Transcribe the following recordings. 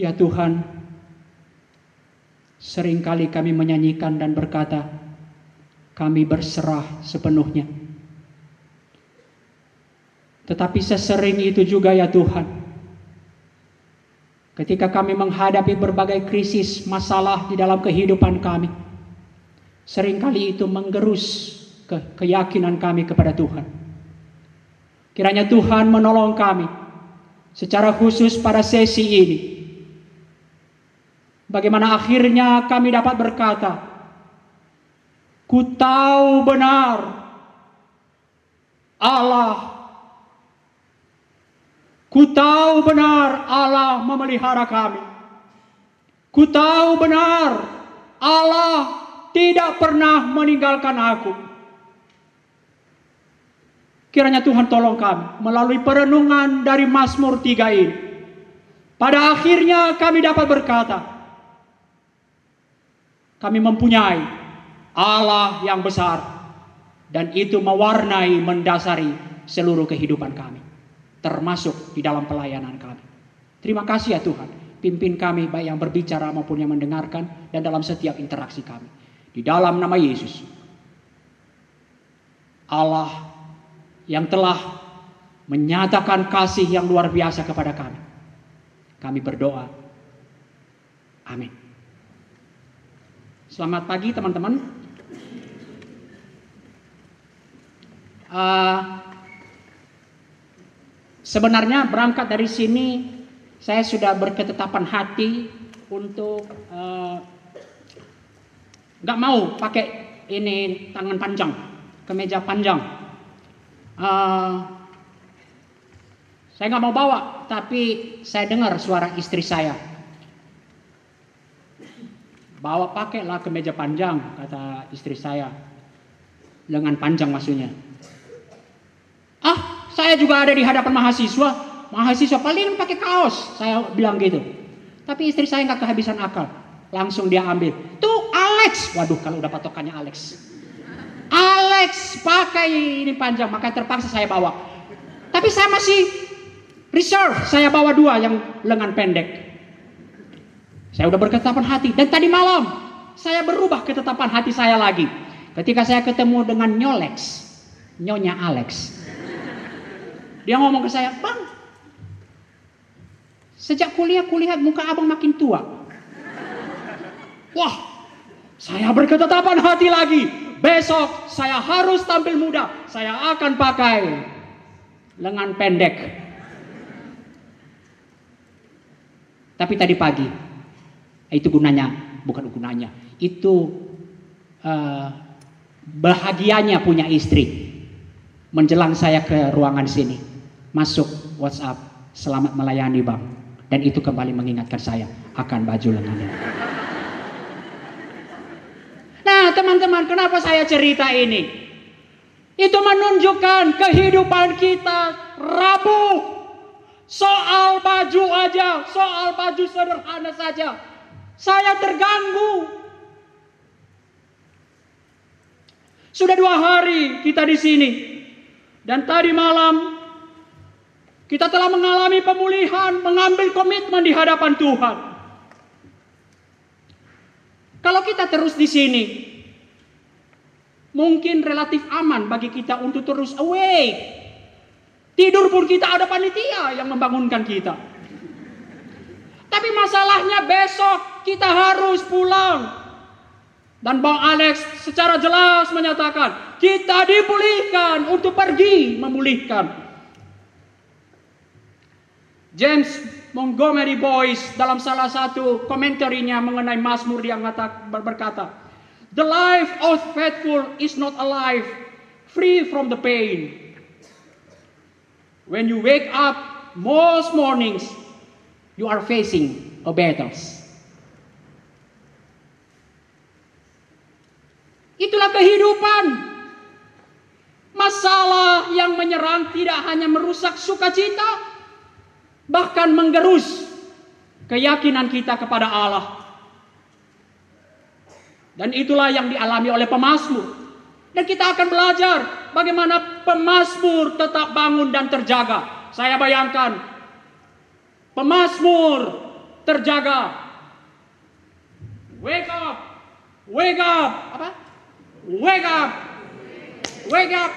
Ya Tuhan, sering kali kami menyanyikan dan berkata, kami berserah sepenuhnya. Tetapi sesering itu juga ya Tuhan, ketika kami menghadapi berbagai krisis, masalah di dalam kehidupan kami, sering kali itu menggerus ke keyakinan kami kepada Tuhan. Kiranya Tuhan menolong kami secara khusus pada sesi ini Bagaimana akhirnya kami dapat berkata, Ku tahu benar Allah Ku tahu benar Allah memelihara kami. Ku tahu benar Allah tidak pernah meninggalkan aku. Kiranya Tuhan tolong kami melalui perenungan dari Mazmur 3 ini. Pada akhirnya kami dapat berkata, kami mempunyai Allah yang besar dan itu mewarnai mendasari seluruh kehidupan kami termasuk di dalam pelayanan kami. Terima kasih ya Tuhan, pimpin kami baik yang berbicara maupun yang mendengarkan dan dalam setiap interaksi kami. Di dalam nama Yesus. Allah yang telah menyatakan kasih yang luar biasa kepada kami. Kami berdoa. Amin. Selamat pagi teman-teman. Uh, sebenarnya berangkat dari sini saya sudah berketetapan hati untuk nggak uh, mau pakai ini tangan panjang, kemeja panjang. Uh, saya nggak mau bawa, tapi saya dengar suara istri saya Bawa pakailah kemeja panjang, kata istri saya. Lengan panjang maksudnya. Ah, saya juga ada di hadapan mahasiswa. Mahasiswa paling pakai kaos. Saya bilang gitu. Tapi istri saya nggak kehabisan akal. Langsung dia ambil. Tuh Alex. Waduh, kalau udah patokannya Alex. Alex pakai ini panjang, makanya terpaksa saya bawa. Tapi saya masih reserve. Saya bawa dua yang lengan pendek. Saya udah berketetapan hati. Dan tadi malam saya berubah ketetapan hati saya lagi. Ketika saya ketemu dengan Nyolex. Nyonya Alex. Dia ngomong ke saya, Bang. Sejak kuliah kulihat muka abang makin tua. Wah. Saya berketetapan hati lagi. Besok saya harus tampil muda. Saya akan pakai lengan pendek. Tapi tadi pagi itu gunanya, bukan gunanya. Itu uh, bahagianya punya istri. Menjelang saya ke ruangan sini, masuk WhatsApp, selamat melayani bang. Dan itu kembali mengingatkan saya akan baju lengannya. Nah teman-teman, kenapa saya cerita ini? Itu menunjukkan kehidupan kita rapuh. Soal baju aja, soal baju sederhana saja. Saya terganggu. Sudah dua hari kita di sini. Dan tadi malam kita telah mengalami pemulihan, mengambil komitmen di hadapan Tuhan. Kalau kita terus di sini, mungkin relatif aman bagi kita untuk terus awake. Tidur pun kita ada panitia yang membangunkan kita. Tapi masalahnya besok kita harus pulang. Dan Bang Alex secara jelas menyatakan kita dipulihkan untuk pergi memulihkan. James Montgomery Boyce dalam salah satu komentarinya mengenai Mazmur dia berkata, The life of faithful is not a life free from the pain. When you wake up most mornings, you are facing a battles. Itulah kehidupan. Masalah yang menyerang tidak hanya merusak sukacita, bahkan menggerus keyakinan kita kepada Allah. Dan itulah yang dialami oleh pemazmur. Dan kita akan belajar bagaimana pemazmur tetap bangun dan terjaga. Saya bayangkan Pemazmur terjaga. Wake up. Wake up. Apa? Wake up. Wake up.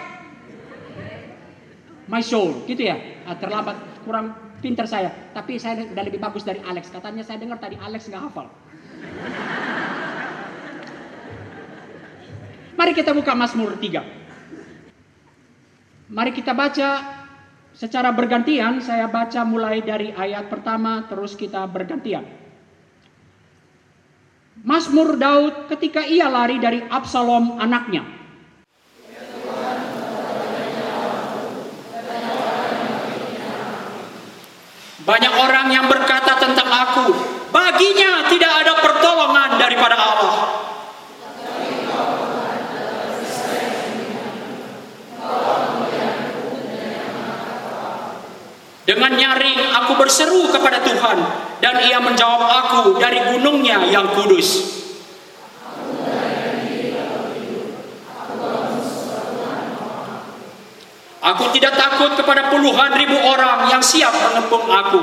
My soul, gitu ya. Ah, terlambat, kurang pinter saya. Tapi saya udah lebih bagus dari Alex. Katanya saya dengar tadi Alex nggak hafal. Mari kita buka Mazmur 3. Mari kita baca secara bergantian. Saya baca mulai dari ayat pertama terus kita bergantian. Mazmur Daud ketika ia lari dari Absalom anaknya. Banyak orang yang berkata tentang aku, baginya tidak ada pertolongan daripada Allah. Dengan nyaring aku berseru kepada Tuhan dan ia menjawab aku dari gunungnya yang kudus. Aku tidak takut kepada puluhan ribu orang yang siap mengepung aku.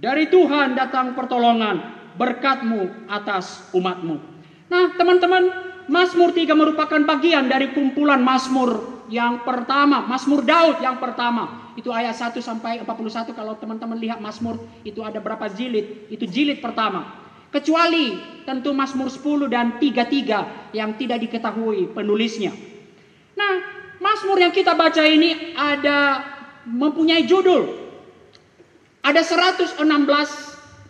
Dari Tuhan datang pertolongan, berkatmu atas umatmu. Nah teman-teman, Mazmur 3 merupakan bagian dari kumpulan Mazmur yang pertama, Mazmur Daud yang pertama. Itu ayat 1 sampai 41 kalau teman-teman lihat Mazmur itu ada berapa jilid, itu jilid pertama. Kecuali tentu Mazmur 10 dan 33 yang tidak diketahui penulisnya. Nah, Mazmur yang kita baca ini ada mempunyai judul. Ada 116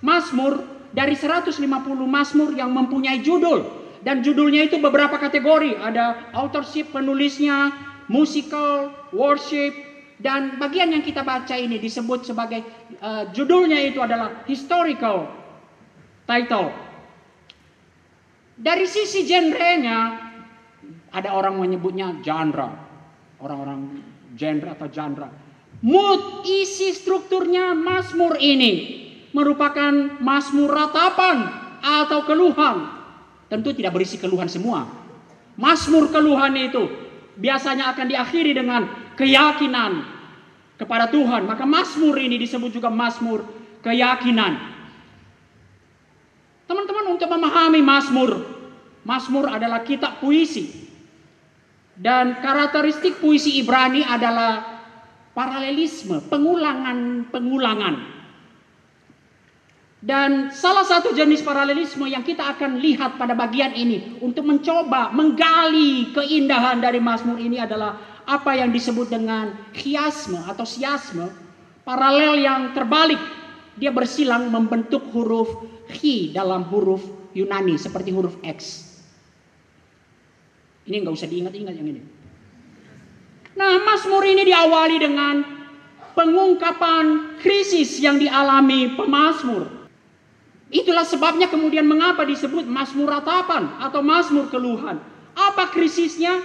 Mazmur dari 150 Mazmur yang mempunyai judul dan judulnya itu beberapa kategori, ada authorship penulisnya, musical, worship dan bagian yang kita baca ini disebut sebagai uh, judulnya itu adalah historical title. Dari sisi genrenya ada orang menyebutnya genre. Orang-orang genre atau genre. Mood isi strukturnya Mazmur ini merupakan Mazmur ratapan atau keluhan. Tentu tidak berisi keluhan semua. Mazmur keluhan itu biasanya akan diakhiri dengan keyakinan kepada Tuhan. Maka Mazmur ini disebut juga Mazmur keyakinan. Teman-teman untuk memahami Mazmur, Mazmur adalah kitab puisi. Dan karakteristik puisi Ibrani adalah paralelisme, pengulangan-pengulangan. Dan salah satu jenis paralelisme yang kita akan lihat pada bagian ini untuk mencoba menggali keindahan dari Mazmur ini adalah apa yang disebut dengan chiasme atau siasme, paralel yang terbalik. Dia bersilang membentuk huruf chi dalam huruf Yunani seperti huruf X. Ini nggak usah diingat-ingat yang ini. Nah, Mazmur ini diawali dengan pengungkapan krisis yang dialami pemazmur. Itulah sebabnya kemudian mengapa disebut Mazmur ratapan atau Mazmur keluhan. Apa krisisnya?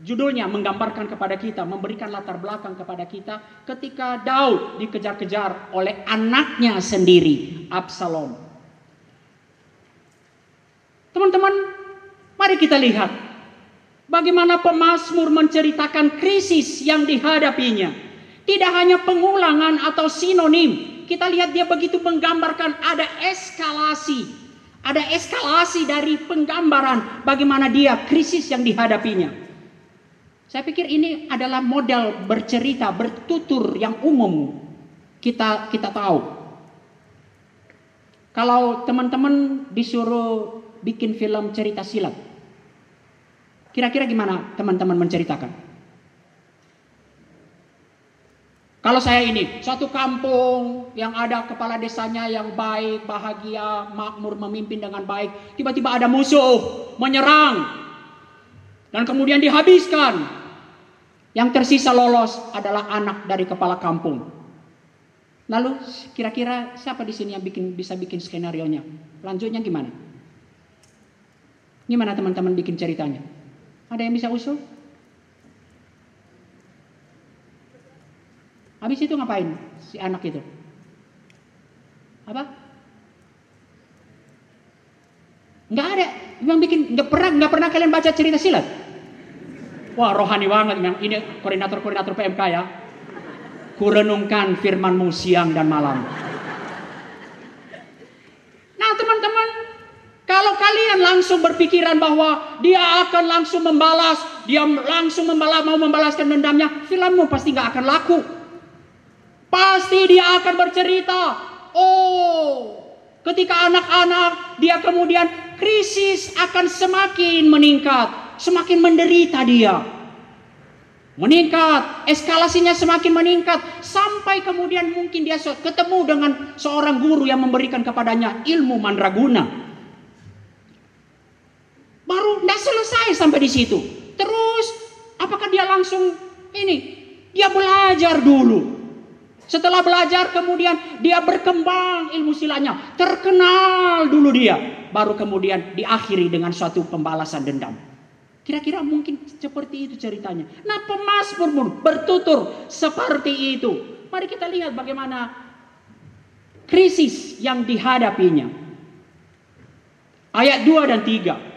Judulnya menggambarkan kepada kita, memberikan latar belakang kepada kita ketika Daud dikejar-kejar oleh anaknya sendiri, Absalom. Teman-teman, mari kita lihat Bagaimana pemazmur menceritakan krisis yang dihadapinya. Tidak hanya pengulangan atau sinonim. Kita lihat dia begitu menggambarkan ada eskalasi. Ada eskalasi dari penggambaran bagaimana dia krisis yang dihadapinya. Saya pikir ini adalah model bercerita, bertutur yang umum kita kita tahu. Kalau teman-teman disuruh bikin film cerita silat, Kira-kira gimana teman-teman menceritakan? Kalau saya ini, satu kampung yang ada kepala desanya yang baik, bahagia, makmur, memimpin dengan baik. Tiba-tiba ada musuh menyerang. Dan kemudian dihabiskan. Yang tersisa lolos adalah anak dari kepala kampung. Lalu kira-kira siapa di sini yang bikin, bisa bikin skenario nya? Lanjutnya gimana? Gimana teman-teman bikin ceritanya? Ada yang bisa usul? Habis itu ngapain si anak itu? Apa? Enggak ada. Yang bikin nggak pernah nggak pernah kalian baca cerita silat? Wah rohani banget yang ini koordinator-koordinator PMK ya. Kurenungkan firmanmu siang dan malam. Nah teman-teman, kalau kalian langsung berpikiran bahwa dia akan langsung membalas, dia langsung membalas, mau membalaskan dendamnya, filmmu pasti nggak akan laku. Pasti dia akan bercerita, oh ketika anak-anak dia kemudian krisis akan semakin meningkat, semakin menderita dia. Meningkat, eskalasinya semakin meningkat sampai kemudian mungkin dia ketemu dengan seorang guru yang memberikan kepadanya ilmu mandraguna. Baru tidak selesai sampai di situ. Terus apakah dia langsung ini? Dia belajar dulu. Setelah belajar kemudian dia berkembang ilmu silanya. Terkenal dulu dia. Baru kemudian diakhiri dengan suatu pembalasan dendam. Kira-kira mungkin seperti itu ceritanya. Nah pemazmur pun bertutur seperti itu. Mari kita lihat bagaimana krisis yang dihadapinya. Ayat 2 dan 3.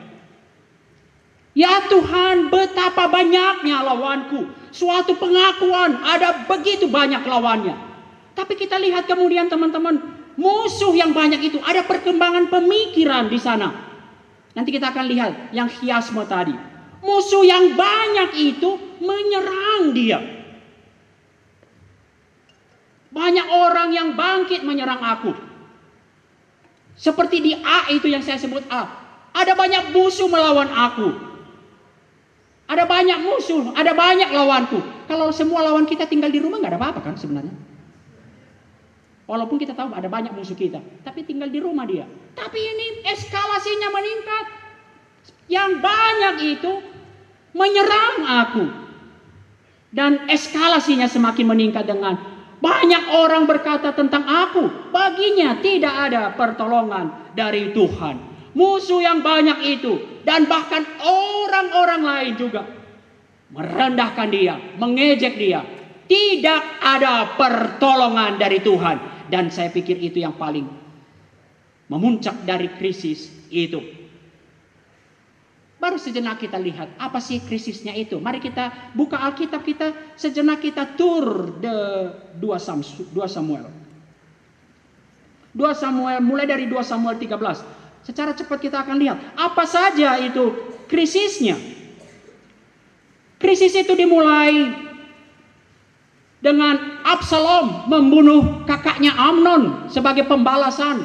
Ya Tuhan, betapa banyaknya lawanku. Suatu pengakuan, ada begitu banyak lawannya. Tapi kita lihat kemudian teman-teman, musuh yang banyak itu ada perkembangan pemikiran di sana. Nanti kita akan lihat yang hiasme tadi. Musuh yang banyak itu menyerang dia. Banyak orang yang bangkit menyerang aku. Seperti di A itu yang saya sebut A. Ada banyak musuh melawan aku. Ada banyak musuh, ada banyak lawanku. Kalau semua lawan kita tinggal di rumah nggak ada apa-apa kan sebenarnya. Walaupun kita tahu ada banyak musuh kita, tapi tinggal di rumah dia. Tapi ini eskalasinya meningkat. Yang banyak itu menyerang aku. Dan eskalasinya semakin meningkat dengan banyak orang berkata tentang aku. Baginya tidak ada pertolongan dari Tuhan. Musuh yang banyak itu dan bahkan orang-orang lain juga merendahkan dia, mengejek dia. Tidak ada pertolongan dari Tuhan dan saya pikir itu yang paling memuncak dari krisis itu. Baru sejenak kita lihat apa sih krisisnya itu. Mari kita buka Alkitab kita sejenak kita tur de 2 Samuel. 2 Samuel mulai dari 2 Samuel 13. Secara cepat kita akan lihat apa saja itu krisisnya. Krisis itu dimulai dengan Absalom membunuh kakaknya Amnon sebagai pembalasan.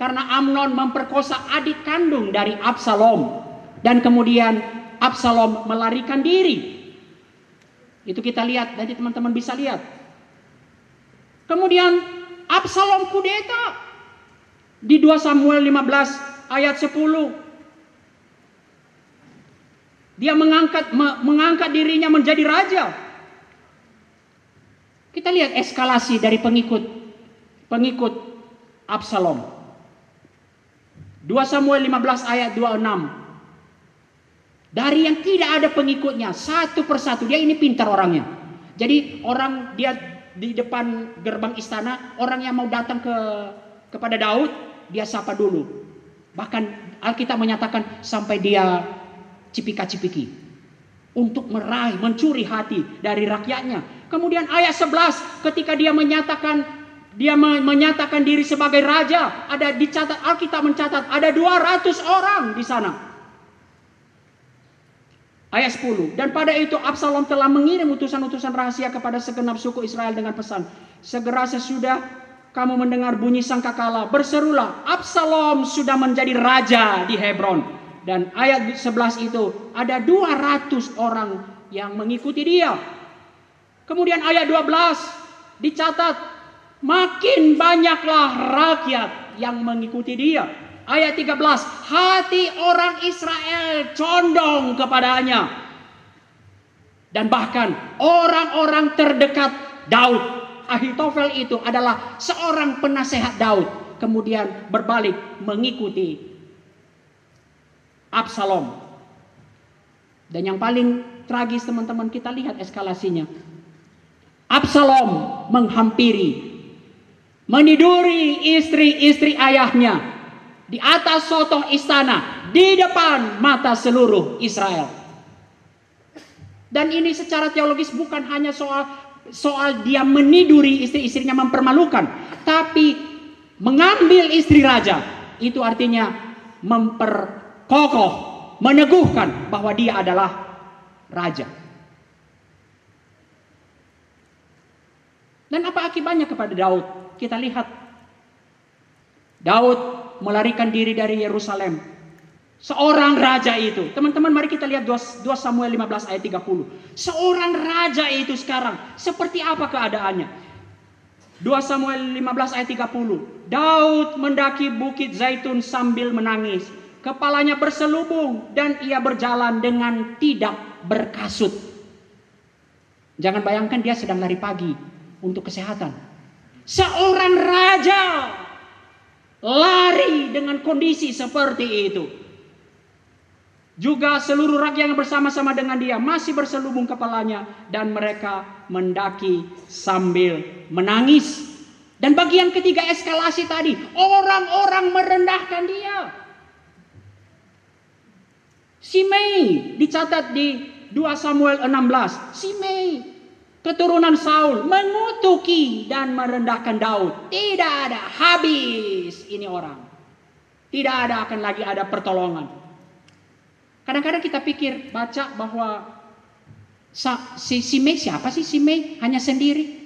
Karena Amnon memperkosa adik kandung dari Absalom. Dan kemudian Absalom melarikan diri. Itu kita lihat, jadi teman-teman bisa lihat. Kemudian Absalom kudeta di 2 Samuel 15 ayat 10. Dia mengangkat mengangkat dirinya menjadi raja. Kita lihat eskalasi dari pengikut pengikut Absalom. 2 Samuel 15 ayat 26. Dari yang tidak ada pengikutnya satu persatu dia ini pintar orangnya. Jadi orang dia di depan gerbang istana orang yang mau datang ke kepada Daud dia sapa dulu. Bahkan Alkitab menyatakan sampai dia cipika-cipiki. Untuk meraih, mencuri hati dari rakyatnya. Kemudian ayat 11 ketika dia menyatakan dia menyatakan diri sebagai raja, ada dicatat Alkitab mencatat ada 200 orang di sana. Ayat 10. Dan pada itu Absalom telah mengirim utusan-utusan rahasia kepada segenap suku Israel dengan pesan. Segera sesudah kamu mendengar bunyi sangkakala, berserulah, Absalom sudah menjadi raja di Hebron. Dan ayat 11 itu ada 200 orang yang mengikuti dia. Kemudian ayat 12 dicatat makin banyaklah rakyat yang mengikuti dia. Ayat 13, hati orang Israel condong kepadanya. Dan bahkan orang-orang terdekat Daud Ahitofel itu adalah seorang penasehat Daud. Kemudian berbalik mengikuti Absalom. Dan yang paling tragis teman-teman kita lihat eskalasinya. Absalom menghampiri, meniduri istri-istri ayahnya di atas soto istana di depan mata seluruh Israel. Dan ini secara teologis bukan hanya soal soal dia meniduri istri-istrinya mempermalukan, tapi mengambil istri raja itu artinya memperkokoh, meneguhkan bahwa dia adalah raja. Dan apa akibatnya kepada Daud? Kita lihat. Daud melarikan diri dari Yerusalem. Seorang raja itu. Teman-teman mari kita lihat 2 Samuel 15 ayat 30. Seorang raja itu sekarang. Seperti apa keadaannya? 2 Samuel 15 ayat 30. Daud mendaki bukit zaitun sambil menangis. Kepalanya berselubung dan ia berjalan dengan tidak berkasut. Jangan bayangkan dia sedang lari pagi untuk kesehatan. Seorang raja lari dengan kondisi seperti itu. Juga seluruh rakyat yang bersama-sama dengan dia masih berselubung kepalanya dan mereka mendaki sambil menangis. Dan bagian ketiga eskalasi tadi, orang-orang merendahkan dia. Simei dicatat di 2 Samuel 16. Simei keturunan Saul mengutuki dan merendahkan Daud. Tidak ada habis ini orang. Tidak ada akan lagi ada pertolongan. Kadang-kadang kita pikir baca bahwa si Simei siapa sih Simei hanya sendiri.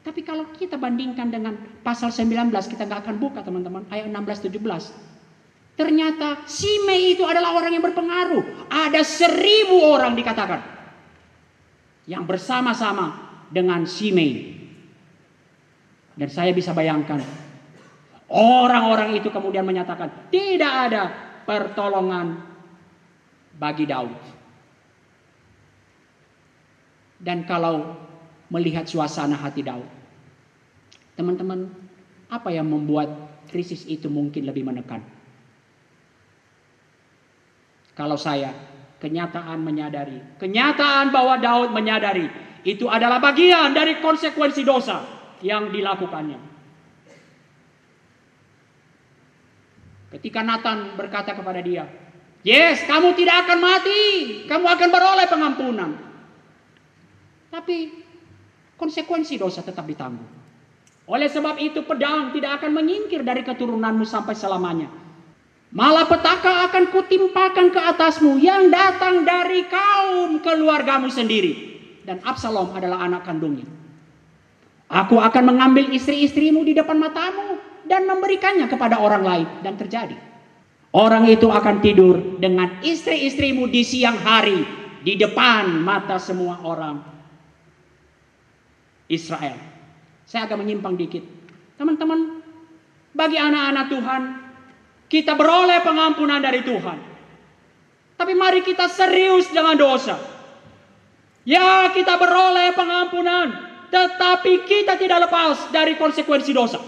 Tapi kalau kita bandingkan dengan pasal 19 kita nggak akan buka teman-teman ayat 16 17. Ternyata Simei itu adalah orang yang berpengaruh. Ada seribu orang dikatakan yang bersama-sama dengan Simei. Dan saya bisa bayangkan orang-orang itu kemudian menyatakan tidak ada pertolongan bagi Daud. Dan kalau melihat suasana hati Daud, teman-teman, apa yang membuat krisis itu mungkin lebih menekan? Kalau saya kenyataan menyadari. Kenyataan bahwa Daud menyadari itu adalah bagian dari konsekuensi dosa yang dilakukannya. Ketika Nathan berkata kepada dia, "Yes, kamu tidak akan mati, kamu akan beroleh pengampunan." Tapi konsekuensi dosa tetap ditanggung. Oleh sebab itu pedang tidak akan menyingkir dari keturunanmu sampai selamanya. Malah petaka akan kutimpakan ke atasmu yang datang dari kaum keluargamu sendiri. Dan Absalom adalah anak kandungnya. Aku akan mengambil istri-istrimu di depan matamu dan memberikannya kepada orang lain. Dan terjadi. Orang itu akan tidur dengan istri-istrimu di siang hari di depan mata semua orang Israel. Saya agak menyimpang dikit. Teman-teman, bagi anak-anak Tuhan, kita beroleh pengampunan dari Tuhan. Tapi mari kita serius dengan dosa. Ya kita beroleh pengampunan. Tetapi kita tidak lepas dari konsekuensi dosa.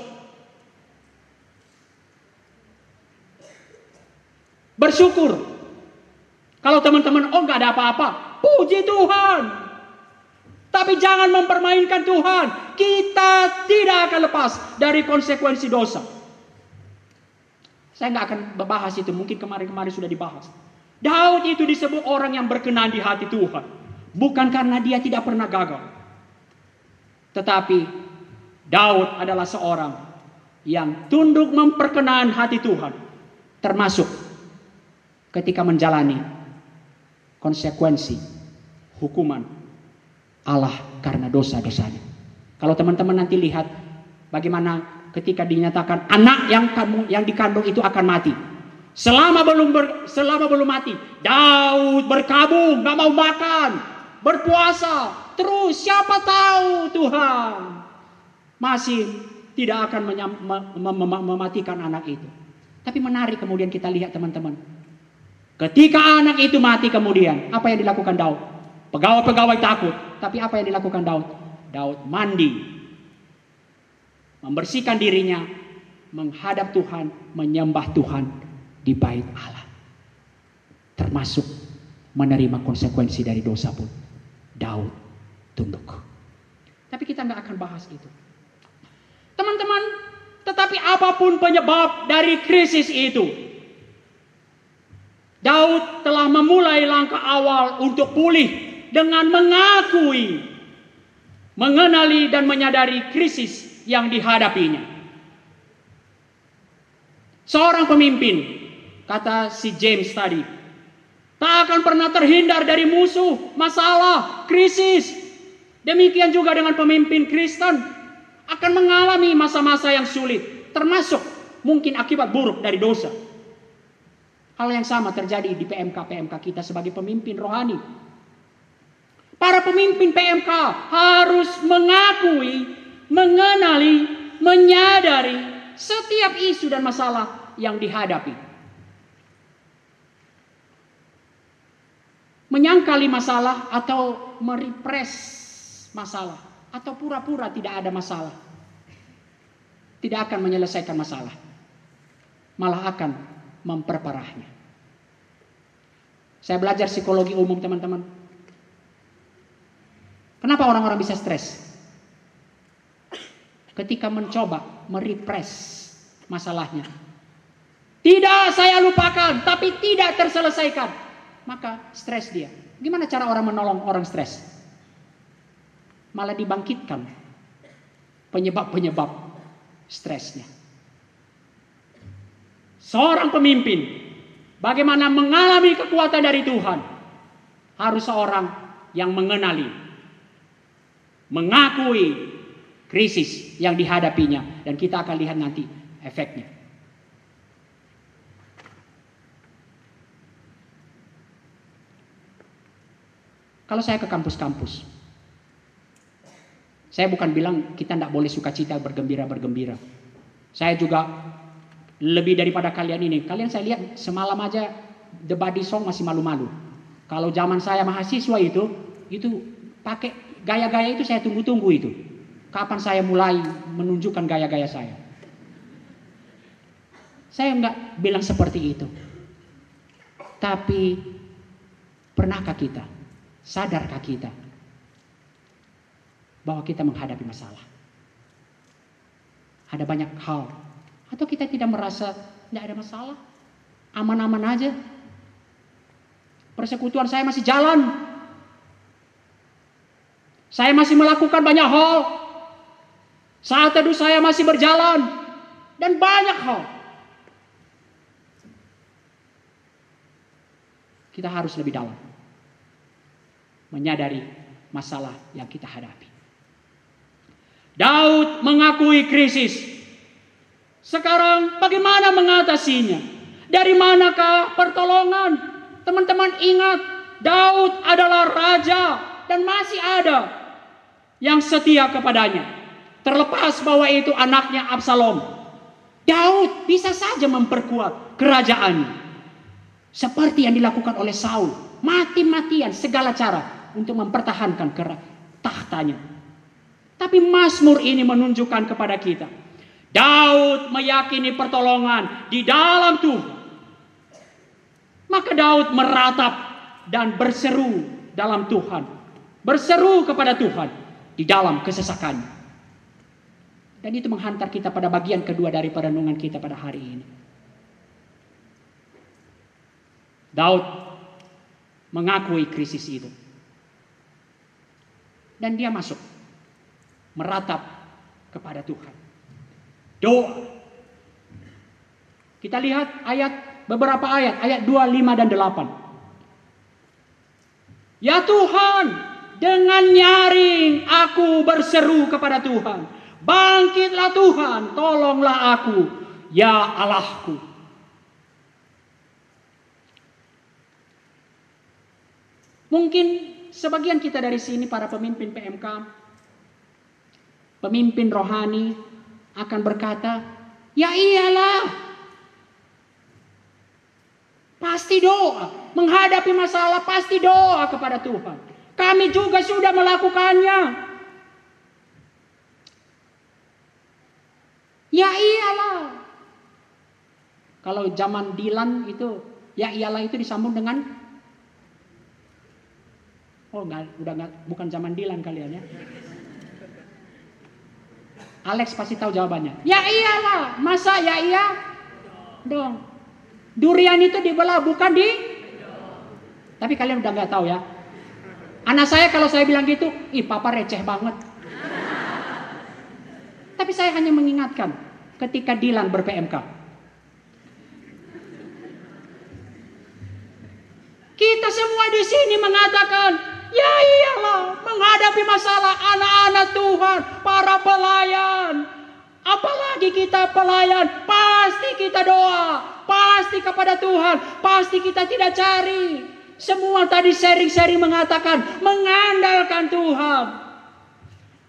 Bersyukur. Kalau teman-teman, oh nggak ada apa-apa. Puji Tuhan. Tapi jangan mempermainkan Tuhan. Kita tidak akan lepas dari konsekuensi dosa. Saya nggak akan membahas itu, mungkin kemarin-kemarin sudah dibahas. Daud itu disebut orang yang berkenan di hati Tuhan. Bukan karena dia tidak pernah gagal. Tetapi Daud adalah seorang yang tunduk memperkenan hati Tuhan. Termasuk ketika menjalani konsekuensi hukuman Allah karena dosa-dosanya. Kalau teman-teman nanti lihat bagaimana ketika dinyatakan anak yang kamu yang dikandung itu akan mati. Selama belum ber, selama belum mati, Daud berkabung, nggak mau makan, berpuasa, terus siapa tahu Tuhan masih tidak akan menyam, mem, mem, mematikan anak itu. Tapi menarik kemudian kita lihat teman-teman. Ketika anak itu mati kemudian, apa yang dilakukan Daud? Pegawai-pegawai takut. Tapi apa yang dilakukan Daud? Daud mandi membersihkan dirinya, menghadap Tuhan, menyembah Tuhan di bait Allah. Termasuk menerima konsekuensi dari dosa pun. Daud tunduk. Tapi kita nggak akan bahas itu. Teman-teman, tetapi apa pun penyebab dari krisis itu, Daud telah memulai langkah awal untuk pulih dengan mengakui, mengenali dan menyadari krisis yang dihadapinya. Seorang pemimpin, kata si James tadi, tak akan pernah terhindar dari musuh, masalah, krisis. Demikian juga dengan pemimpin Kristen akan mengalami masa-masa yang sulit, termasuk mungkin akibat buruk dari dosa. Hal yang sama terjadi di PMK-PMK kita sebagai pemimpin rohani. Para pemimpin PMK harus mengakui, mengenali, menyadari setiap isu dan masalah yang dihadapi. Menyangkali masalah atau merepres masalah atau pura-pura tidak ada masalah. Tidak akan menyelesaikan masalah. Malah akan memperparahnya. Saya belajar psikologi umum teman-teman. Kenapa orang-orang bisa stres? Ketika mencoba merepress masalahnya. Tidak saya lupakan, tapi tidak terselesaikan. Maka stres dia. Gimana cara orang menolong orang stres? Malah dibangkitkan penyebab-penyebab stresnya. Seorang pemimpin. Bagaimana mengalami kekuatan dari Tuhan. Harus seorang yang mengenali, mengakui krisis yang dihadapinya. Dan kita akan lihat nanti efeknya. Kalau saya ke kampus-kampus, saya bukan bilang kita tidak boleh sukacita bergembira-bergembira. Saya juga lebih daripada kalian ini. Kalian saya lihat semalam aja The Body Song masih malu-malu. Kalau zaman saya mahasiswa itu, itu pakai gaya-gaya itu saya tunggu-tunggu itu. Kapan saya mulai menunjukkan gaya-gaya saya? Saya enggak bilang seperti itu. Tapi pernahkah kita, sadarkah kita bahwa kita menghadapi masalah? Ada banyak hal atau kita tidak merasa tidak ada masalah? Aman-aman aja. Persekutuan saya masih jalan. Saya masih melakukan banyak hal. Saat teduh saya masih berjalan. Dan banyak hal. Kita harus lebih dalam. Menyadari masalah yang kita hadapi. Daud mengakui krisis sekarang bagaimana mengatasinya? Dari manakah pertolongan? Teman-teman ingat, Daud adalah raja dan masih ada yang setia kepadanya. Terlepas bahwa itu anaknya Absalom. Daud bisa saja memperkuat kerajaannya. Seperti yang dilakukan oleh Saul. Mati-matian segala cara untuk mempertahankan tahtanya. Tapi Mazmur ini menunjukkan kepada kita Daud meyakini pertolongan di dalam Tuhan. Maka Daud meratap dan berseru dalam Tuhan. Berseru kepada Tuhan di dalam kesesakannya. Dan itu menghantar kita pada bagian kedua dari perenungan kita pada hari ini. Daud mengakui krisis itu. Dan dia masuk meratap kepada Tuhan doa. Kita lihat ayat beberapa ayat, ayat 2, 5 dan 8. Ya Tuhan, dengan nyaring aku berseru kepada Tuhan. Bangkitlah Tuhan, tolonglah aku, ya Allahku. Mungkin sebagian kita dari sini para pemimpin PMK, pemimpin rohani, akan berkata, "Ya iyalah." Pasti doa, menghadapi masalah pasti doa kepada Tuhan. Kami juga sudah melakukannya. Ya iyalah. Kalau zaman Dilan itu, ya iyalah itu disambung dengan Oh, enggak, udah enggak, bukan zaman Dilan kalian ya. Alex pasti tahu jawabannya. Ya iyalah, masa ya iya? Dong. Durian itu dibelah bukan di Tapi kalian udah nggak tahu ya. Anak saya kalau saya bilang gitu, ih papa receh banget. Tapi saya hanya mengingatkan ketika Dilan ber-PMK. Kita semua di sini mengatakan, ya iyalah menghadapi masalah anak-anak Tuhan, para pelayan. Apalagi kita pelayan, pasti kita doa, pasti kepada Tuhan, pasti kita tidak cari. Semua tadi sharing-sharing mengatakan mengandalkan Tuhan.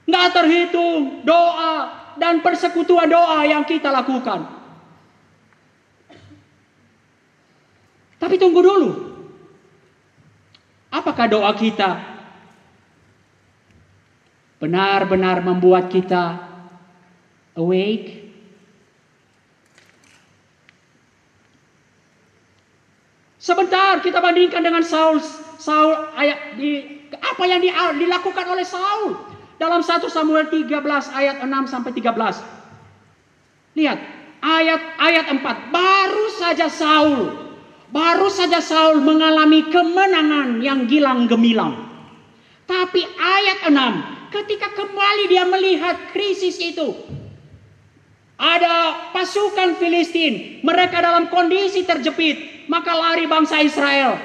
Nggak terhitung doa dan persekutuan doa yang kita lakukan. Tapi tunggu dulu. Apakah doa kita benar-benar membuat kita awake Sebentar kita bandingkan dengan Saul. Saul ayat di apa yang di, dilakukan oleh Saul dalam 1 Samuel 13 ayat 6 sampai 13. Lihat, ayat ayat 4 baru saja Saul baru saja Saul mengalami kemenangan yang gilang gemilang. Tapi ayat 6 ketika kembali dia melihat krisis itu ada pasukan Filistin, mereka dalam kondisi terjepit, maka lari bangsa Israel.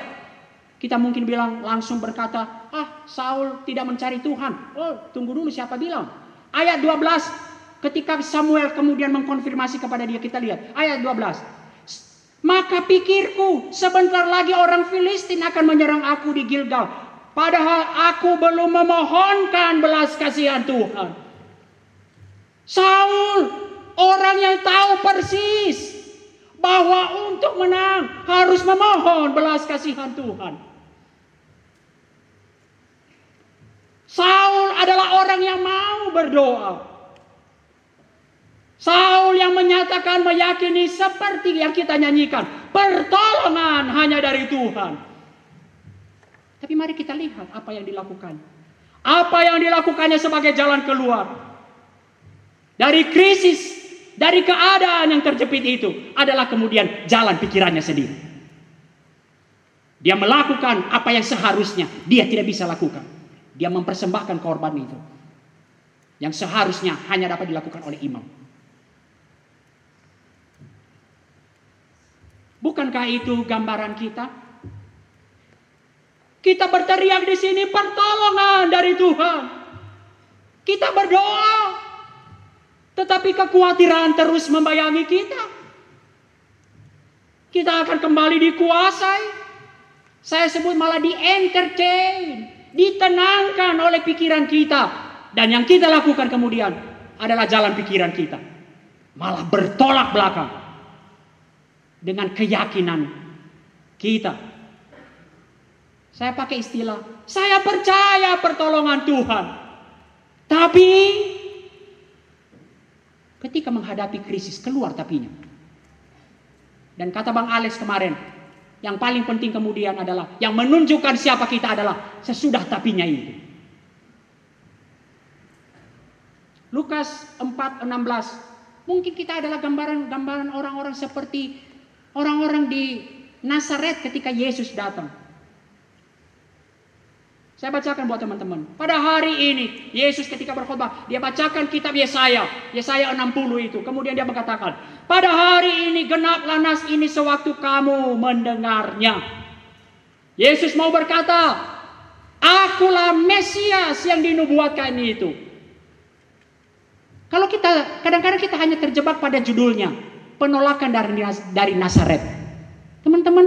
Kita mungkin bilang langsung berkata, ah Saul tidak mencari Tuhan. Oh tunggu dulu siapa bilang. Ayat 12 ketika Samuel kemudian mengkonfirmasi kepada dia kita lihat. Ayat 12. Maka pikirku sebentar lagi orang Filistin akan menyerang aku di Gilgal. Padahal aku belum memohonkan belas kasihan Tuhan. Saul orang yang tahu persis bahwa untuk menang harus memohon belas kasihan Tuhan. Saul adalah orang yang mau berdoa. Saul yang menyatakan meyakini seperti yang kita nyanyikan, pertolongan hanya dari Tuhan. Tapi mari kita lihat apa yang dilakukan. Apa yang dilakukannya sebagai jalan keluar dari krisis dari keadaan yang terjepit itu adalah kemudian jalan pikirannya sendiri. Dia melakukan apa yang seharusnya dia tidak bisa lakukan. Dia mempersembahkan korban itu. Yang seharusnya hanya dapat dilakukan oleh imam. Bukankah itu gambaran kita? Kita berteriak di sini pertolongan dari Tuhan. Kita berdoa tetapi kekhawatiran terus membayangi kita. Kita akan kembali dikuasai. Saya sebut malah di entertain, ditenangkan oleh pikiran kita. Dan yang kita lakukan kemudian adalah jalan pikiran kita. Malah bertolak belakang dengan keyakinan kita. Saya pakai istilah, saya percaya pertolongan Tuhan. Tapi Ketika menghadapi krisis, keluar tapinya. Dan kata Bang Alex kemarin, yang paling penting kemudian adalah, yang menunjukkan siapa kita adalah sesudah tapinya itu. Lukas 4:16. Mungkin kita adalah gambaran-gambaran orang-orang seperti orang-orang di Nazaret ketika Yesus datang. Saya bacakan buat teman-teman. Pada hari ini, Yesus ketika berkhotbah, dia bacakan kitab Yesaya. Yesaya 60 itu. Kemudian dia mengatakan, pada hari ini genaplah nas ini sewaktu kamu mendengarnya. Yesus mau berkata, akulah Mesias yang dinubuatkan itu. Kalau kita, kadang-kadang kita hanya terjebak pada judulnya. Penolakan dari, dari Nazaret. Teman-teman,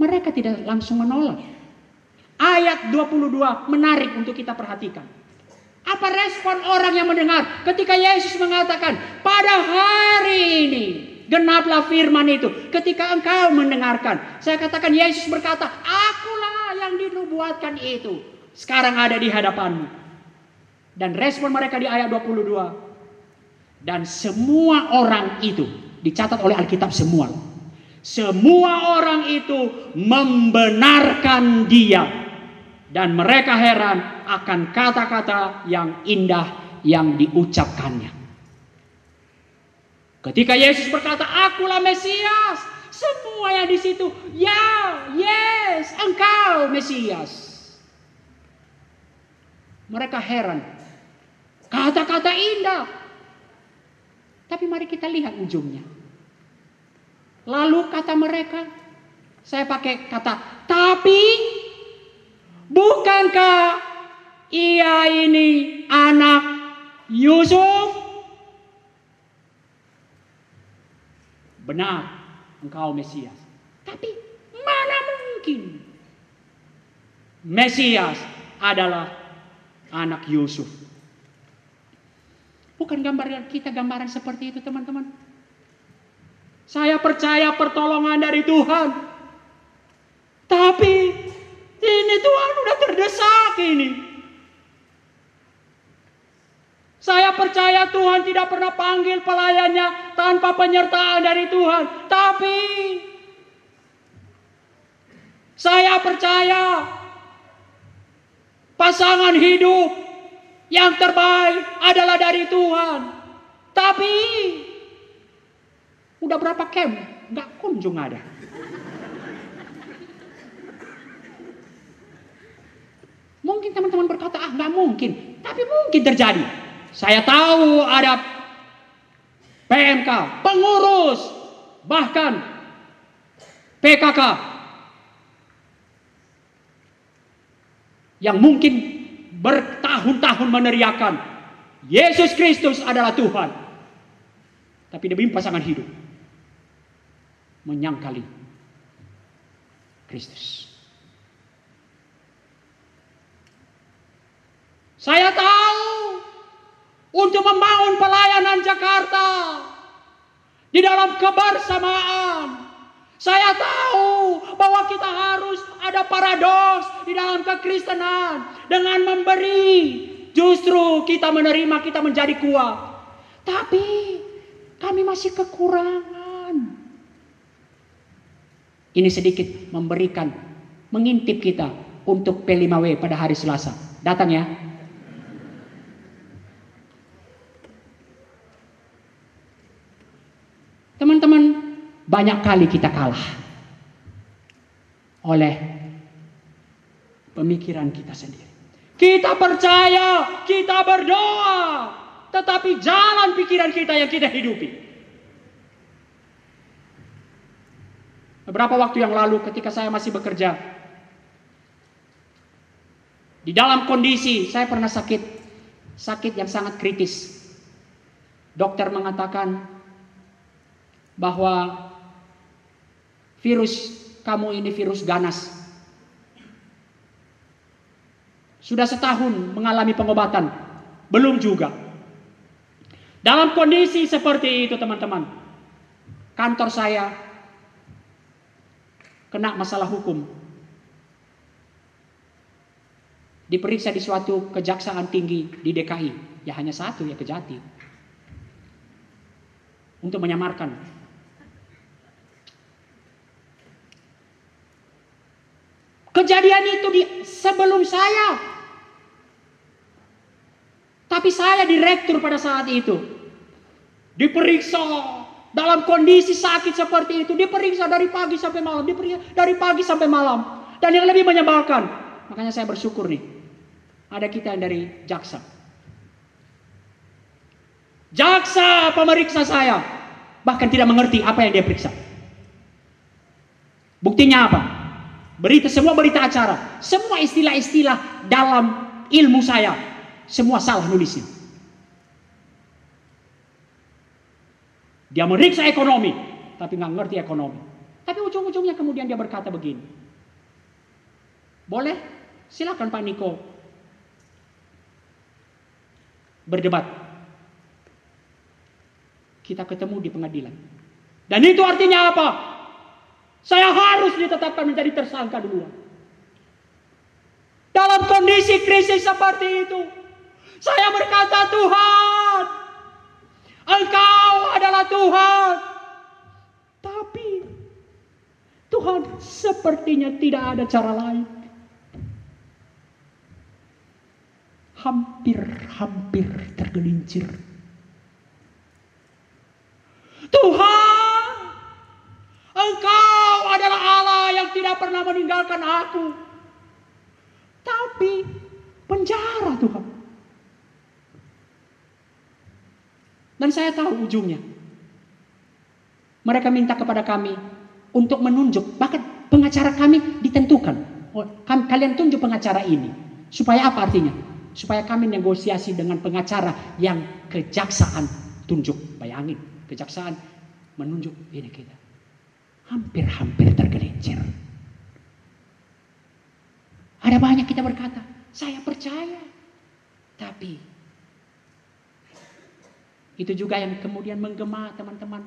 mereka tidak langsung menolak Ayat 22 menarik untuk kita perhatikan. Apa respon orang yang mendengar ketika Yesus mengatakan, "Pada hari ini genaplah firman itu." Ketika engkau mendengarkan, saya katakan Yesus berkata, "Akulah yang dinubuatkan itu." Sekarang ada di hadapanmu. Dan respon mereka di ayat 22. Dan semua orang itu dicatat oleh Alkitab semua. Semua orang itu membenarkan dia dan mereka heran akan kata-kata yang indah yang diucapkannya. Ketika Yesus berkata, "Akulah Mesias," semua yang di situ, "Ya, yes, engkau Mesias. Mereka heran. Kata-kata indah. Tapi mari kita lihat ujungnya. Lalu kata mereka, saya pakai kata, tapi bukankah ia ini anak Yusuf? Benar, engkau Mesias. Tapi mana mungkin Mesias adalah anak Yusuf? Bukan gambaran kita gambaran seperti itu teman-teman. Saya percaya pertolongan dari Tuhan. Tapi ini Tuhan udah terdesak ini. Saya percaya Tuhan tidak pernah panggil pelayannya tanpa penyertaan dari Tuhan. Tapi saya percaya pasangan hidup yang terbaik adalah dari Tuhan. Tapi udah berapa camp nggak kunjung ada. Mungkin teman-teman berkata, ah nggak mungkin. Tapi mungkin terjadi. Saya tahu ada PMK, pengurus, bahkan PKK yang mungkin bertahun-tahun meneriakan Yesus Kristus adalah Tuhan. Tapi demi pasangan hidup menyangkali Kristus. Saya tahu untuk membangun pelayanan Jakarta di dalam kebersamaan. Saya tahu bahwa kita harus ada paradoks di dalam kekristenan dengan memberi. Justru kita menerima, kita menjadi kuat. Tapi kami masih kekurangan. Ini sedikit memberikan, mengintip kita untuk P5W pada hari Selasa. Datang ya. Teman-teman, banyak kali kita kalah oleh pemikiran kita sendiri. Kita percaya, kita berdoa, tetapi jalan pikiran kita yang kita hidupi. Beberapa waktu yang lalu ketika saya masih bekerja, di dalam kondisi saya pernah sakit, sakit yang sangat kritis. Dokter mengatakan bahwa virus kamu ini virus ganas. Sudah setahun mengalami pengobatan, belum juga. Dalam kondisi seperti itu teman-teman, kantor saya kena masalah hukum. Diperiksa di suatu kejaksaan tinggi di DKI, ya hanya satu ya kejati. Untuk menyamarkan Kejadian itu di sebelum saya. Tapi saya direktur pada saat itu. Diperiksa dalam kondisi sakit seperti itu. Diperiksa dari pagi sampai malam. Diperiksa dari pagi sampai malam. Dan yang lebih menyebalkan. Makanya saya bersyukur nih. Ada kita yang dari jaksa. Jaksa pemeriksa saya. Bahkan tidak mengerti apa yang dia periksa. Buktinya apa? Berita semua berita acara, semua istilah-istilah dalam ilmu saya, semua salah nulisnya. Dia meriksa ekonomi, tapi nggak ngerti ekonomi. Tapi ujung-ujungnya kemudian dia berkata begini. Boleh? Silakan Pak Niko berdebat. Kita ketemu di pengadilan. Dan itu artinya apa? Saya harus ditetapkan menjadi tersangka duluan. Dalam kondisi krisis seperti itu, saya berkata, "Tuhan, Engkau adalah Tuhan." Tapi Tuhan sepertinya tidak ada cara lain. Hampir-hampir tergelincir. Tuhan, Engkau adalah Allah yang tidak pernah meninggalkan aku. Tapi penjara Tuhan. Dan saya tahu ujungnya. Mereka minta kepada kami untuk menunjuk, bahkan pengacara kami ditentukan. Oh, kalian tunjuk pengacara ini. Supaya apa artinya? Supaya kami negosiasi dengan pengacara yang kejaksaan tunjuk. Bayangin, kejaksaan menunjuk ini kita. Hampir-hampir tergelincir. Ada banyak kita berkata, saya percaya. Tapi itu juga yang kemudian menggema teman-teman.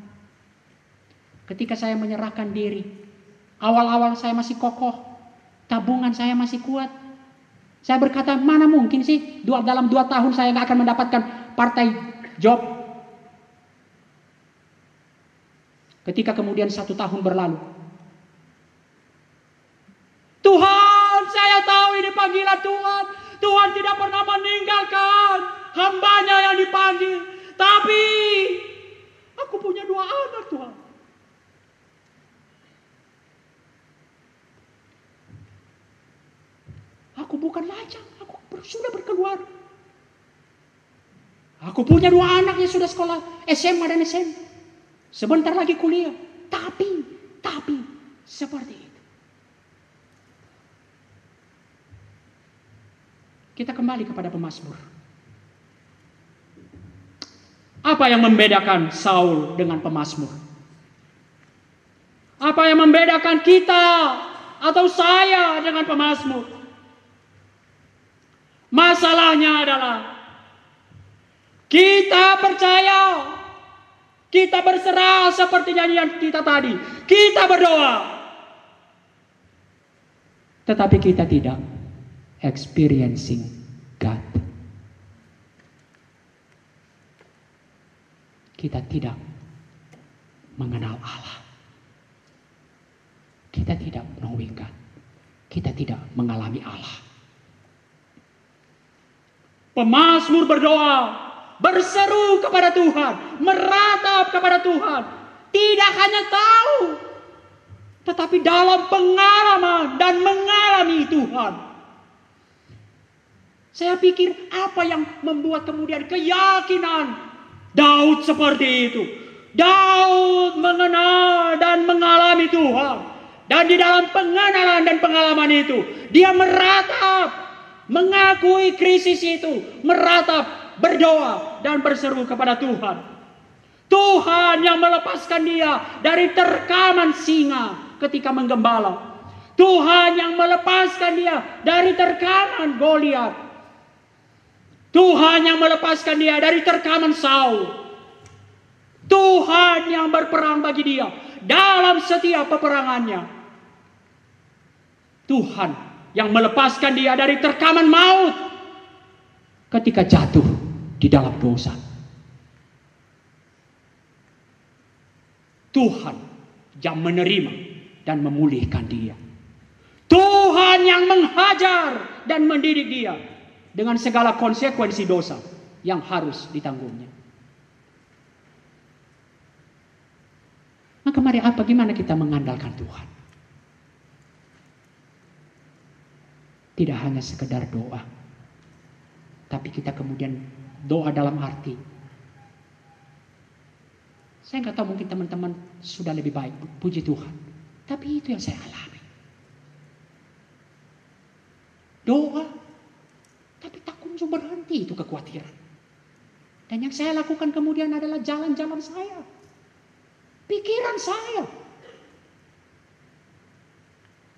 Ketika saya menyerahkan diri, awal-awal saya masih kokoh, tabungan saya masih kuat. Saya berkata, mana mungkin sih dua, dalam dua tahun saya nggak akan mendapatkan partai job. Ketika kemudian satu tahun berlalu, Tuhan, saya tahu ini panggilan Tuhan. Tuhan tidak pernah meninggalkan hambanya yang dipanggil. Tapi aku punya dua anak Tuhan. Aku bukan lajang, aku sudah berkeluar. Aku punya dua anak yang sudah sekolah SMA dan SMP. Sebentar lagi kuliah. Tapi, tapi seperti itu. Kita kembali kepada pemazmur. Apa yang membedakan Saul dengan pemazmur? Apa yang membedakan kita atau saya dengan pemazmur? Masalahnya adalah kita percaya, kita berserah seperti nyanyian kita tadi. Kita berdoa. Tetapi kita tidak experiencing God. Kita tidak mengenal Allah. Kita tidak knowing God. Kita tidak mengalami Allah. Pemazmur berdoa, berseru kepada Tuhan, meratap kepada Tuhan. Tidak hanya tahu, tetapi dalam pengalaman dan mengalami Tuhan. Saya pikir apa yang membuat kemudian keyakinan Daud seperti itu. Daud mengenal dan mengalami Tuhan. Dan di dalam pengenalan dan pengalaman itu, dia meratap mengakui krisis itu, meratap, berdoa, dan berseru kepada Tuhan. Tuhan yang melepaskan dia dari terkaman singa ketika menggembala. Tuhan yang melepaskan dia dari terkaman Goliat. Tuhan yang melepaskan dia dari terkaman Saul. Tuhan yang berperang bagi dia dalam setiap peperangannya. Tuhan yang melepaskan dia dari terkaman maut ketika jatuh di dalam dosa. Tuhan yang menerima dan memulihkan dia. Tuhan yang menghajar dan mendidik dia dengan segala konsekuensi dosa yang harus ditanggungnya. Maka mari apa gimana kita mengandalkan Tuhan? Tidak hanya sekedar doa. Tapi kita kemudian doa dalam arti. Saya nggak tahu mungkin teman-teman sudah lebih baik. Puji Tuhan. Tapi itu yang saya alami. Doa. Tapi tak kunjung berhenti itu kekhawatiran. Dan yang saya lakukan kemudian adalah jalan-jalan saya. Pikiran saya.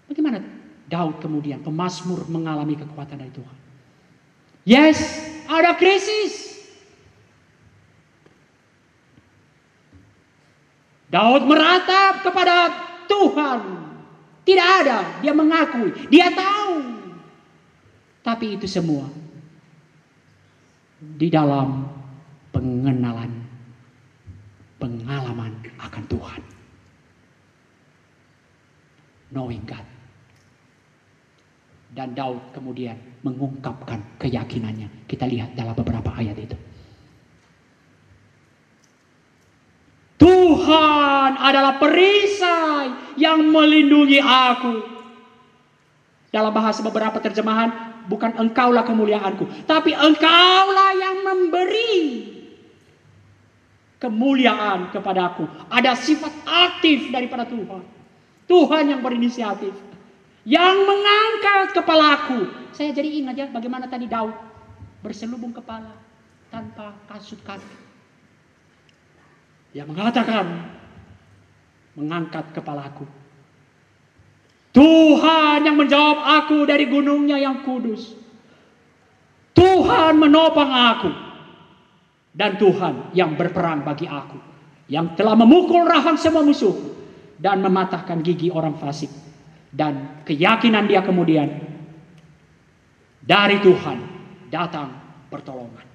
Bagaimana Daud kemudian pemazmur mengalami kekuatan dari Tuhan. Yes, ada krisis. Daud meratap kepada Tuhan. Tidak ada, dia mengakui, dia tahu. Tapi itu semua di dalam pengenalan, pengalaman akan Tuhan. Knowing God. Dan Daud kemudian mengungkapkan keyakinannya. Kita lihat dalam beberapa ayat itu. Tuhan adalah perisai yang melindungi aku. Dalam bahasa beberapa terjemahan, bukan engkaulah kemuliaanku, tapi engkaulah yang memberi kemuliaan kepadaku. Ada sifat aktif daripada Tuhan. Tuhan yang berinisiatif. Yang mengangkat kepalaku. Saya jadi ingat ya bagaimana tadi Daud berselubung kepala tanpa kasut kaki. Yang mengatakan mengangkat kepalaku Tuhan yang menjawab aku dari gunungnya yang kudus. Tuhan menopang aku. Dan Tuhan yang berperang bagi aku. Yang telah memukul rahang semua musuh. Dan mematahkan gigi orang fasik. Dan keyakinan dia kemudian. Dari Tuhan datang pertolongan.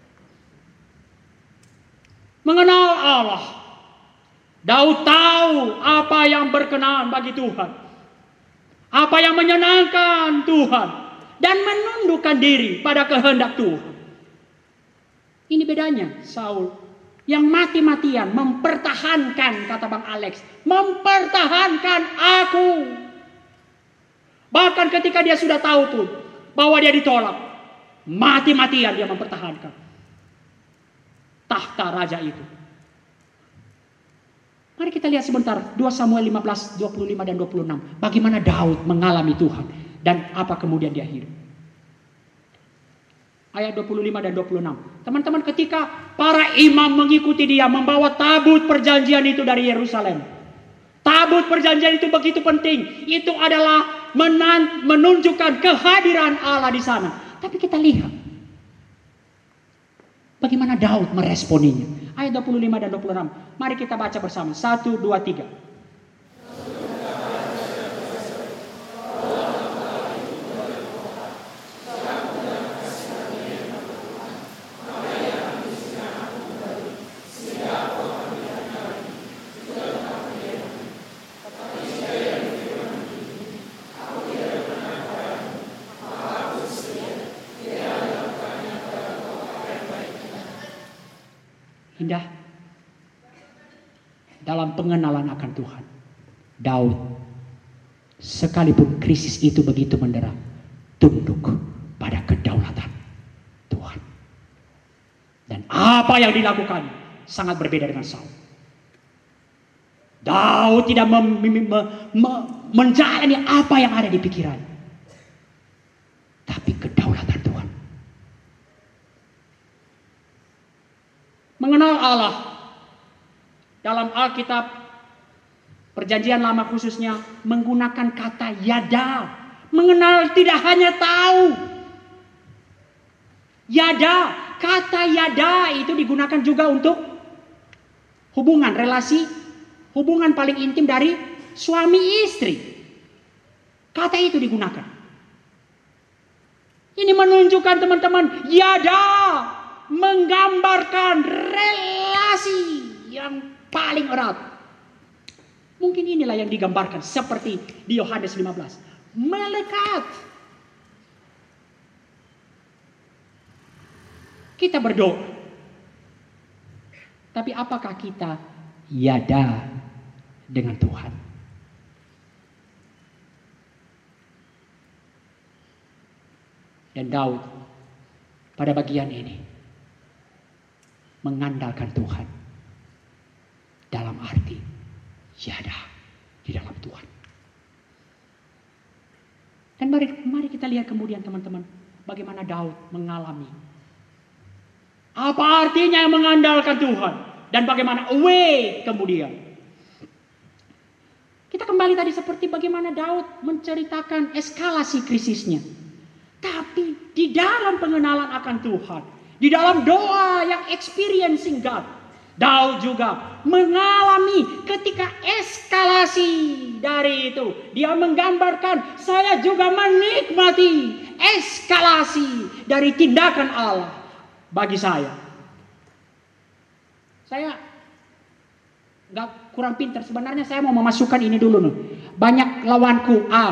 Mengenal Allah. Daud tahu apa yang berkenan bagi Tuhan. Apa yang menyenangkan Tuhan. Dan menundukkan diri pada kehendak Tuhan. Ini bedanya Saul. Yang mati-matian mempertahankan kata Bang Alex. Mempertahankan aku. Bahkan ketika dia sudah tahu pun bahwa dia ditolak. Mati-matian dia mempertahankan. Tahta raja itu. Mari kita lihat sebentar 2 Samuel 15, 25 dan 26. Bagaimana Daud mengalami Tuhan dan apa kemudian dia hidup. Ayat 25 dan 26. Teman-teman ketika para imam mengikuti dia membawa tabut perjanjian itu dari Yerusalem. Tabut perjanjian itu begitu penting. Itu adalah menunjukkan kehadiran Allah di sana. Tapi kita lihat bagaimana Daud meresponinya ayat 25 dan 26. Mari kita baca bersama. 1, 2, 3. indah dalam pengenalan akan Tuhan. Daud, sekalipun krisis itu begitu menderang, tunduk pada kedaulatan Tuhan. Dan apa yang dilakukan sangat berbeda dengan Saul. Daud tidak mem, menjalani apa yang ada di pikiran. Tapi kedaulatan Tuhan. Mengenal Allah Alkitab perjanjian lama khususnya menggunakan kata yada. Mengenal tidak hanya tahu. Yada, kata yada itu digunakan juga untuk hubungan, relasi, hubungan paling intim dari suami istri. Kata itu digunakan. Ini menunjukkan teman-teman, yada menggambarkan relasi yang paling erat. Mungkin inilah yang digambarkan seperti di Yohanes 15. Melekat. Kita berdoa. Tapi apakah kita yada dengan Tuhan? Dan Daud pada bagian ini mengandalkan Tuhan dalam arti yada di dalam Tuhan. Dan mari, mari kita lihat kemudian teman-teman bagaimana Daud mengalami apa artinya mengandalkan Tuhan dan bagaimana away kemudian. Kita kembali tadi seperti bagaimana Daud menceritakan eskalasi krisisnya. Tapi di dalam pengenalan akan Tuhan, di dalam doa yang experiencing God. Daud juga mengalami ketika eskalasi dari itu. Dia menggambarkan saya juga menikmati eskalasi dari tindakan Allah bagi saya. Saya nggak kurang pintar sebenarnya saya mau memasukkan ini dulu nih. Banyak lawanku A.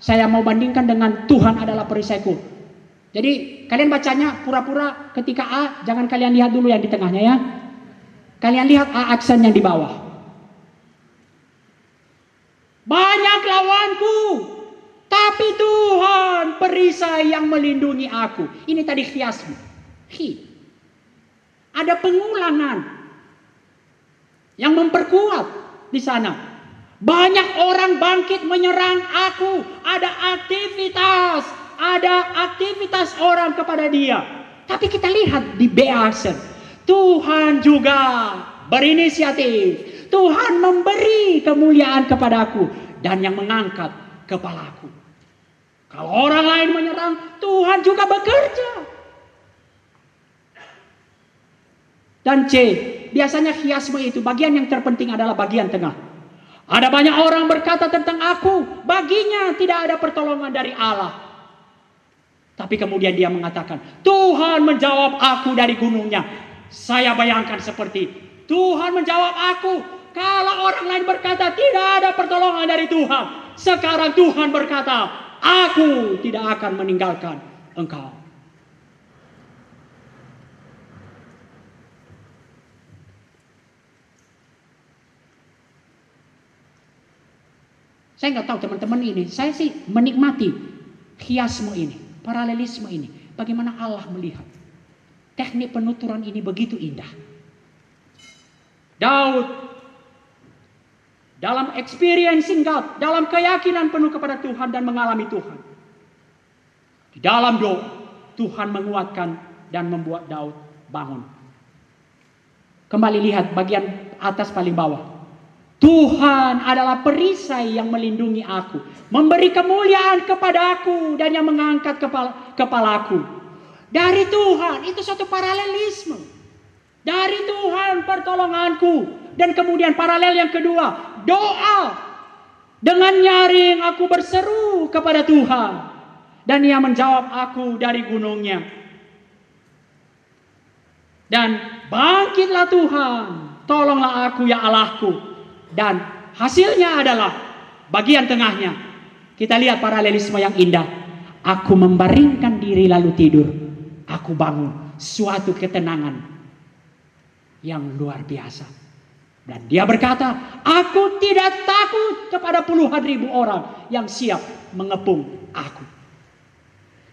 Saya mau bandingkan dengan Tuhan adalah perisaiku. Jadi kalian bacanya pura-pura ketika A, jangan kalian lihat dulu yang di tengahnya ya. Kalian lihat A aksen yang di bawah. Banyak lawanku, tapi Tuhan perisai yang melindungi aku. Ini tadi hiasmu. Hi. Ada pengulangan yang memperkuat di sana. Banyak orang bangkit menyerang aku. Ada aktivitas, ada aktivitas orang kepada dia. Tapi kita lihat di Beasen, Tuhan juga berinisiatif. Tuhan memberi kemuliaan kepadaku dan yang mengangkat kepalaku. Kalau orang lain menyerang, Tuhan juga bekerja. Dan C, biasanya hiasme itu bagian yang terpenting adalah bagian tengah. Ada banyak orang berkata tentang aku, baginya tidak ada pertolongan dari Allah. Tapi kemudian dia mengatakan, Tuhan menjawab aku dari gunungnya. Saya bayangkan seperti Tuhan menjawab aku. Kalau orang lain berkata tidak ada pertolongan dari Tuhan. Sekarang Tuhan berkata, aku tidak akan meninggalkan engkau. Saya nggak tahu teman-teman ini, saya sih menikmati hiasmu ini, paralelisme ini. Bagaimana Allah melihat. Teknik penuturan ini begitu indah. Daud dalam experiencing God, dalam keyakinan penuh kepada Tuhan dan mengalami Tuhan. Di dalam doa, Tuhan menguatkan dan membuat Daud bangun. Kembali lihat bagian atas paling bawah. Tuhan adalah perisai yang melindungi aku, memberi kemuliaan kepada aku dan yang mengangkat kepala kepalaku. Dari Tuhan itu suatu paralelisme. Dari Tuhan pertolonganku dan kemudian paralel yang kedua, doa. Dengan nyaring aku berseru kepada Tuhan dan ia menjawab aku dari gunungnya. Dan bangkitlah Tuhan, tolonglah aku ya Allahku. Dan hasilnya adalah bagian tengahnya. Kita lihat paralelisme yang indah. Aku membaringkan diri lalu tidur. Aku bangun suatu ketenangan yang luar biasa. Dan dia berkata, aku tidak takut kepada puluhan ribu orang yang siap mengepung aku.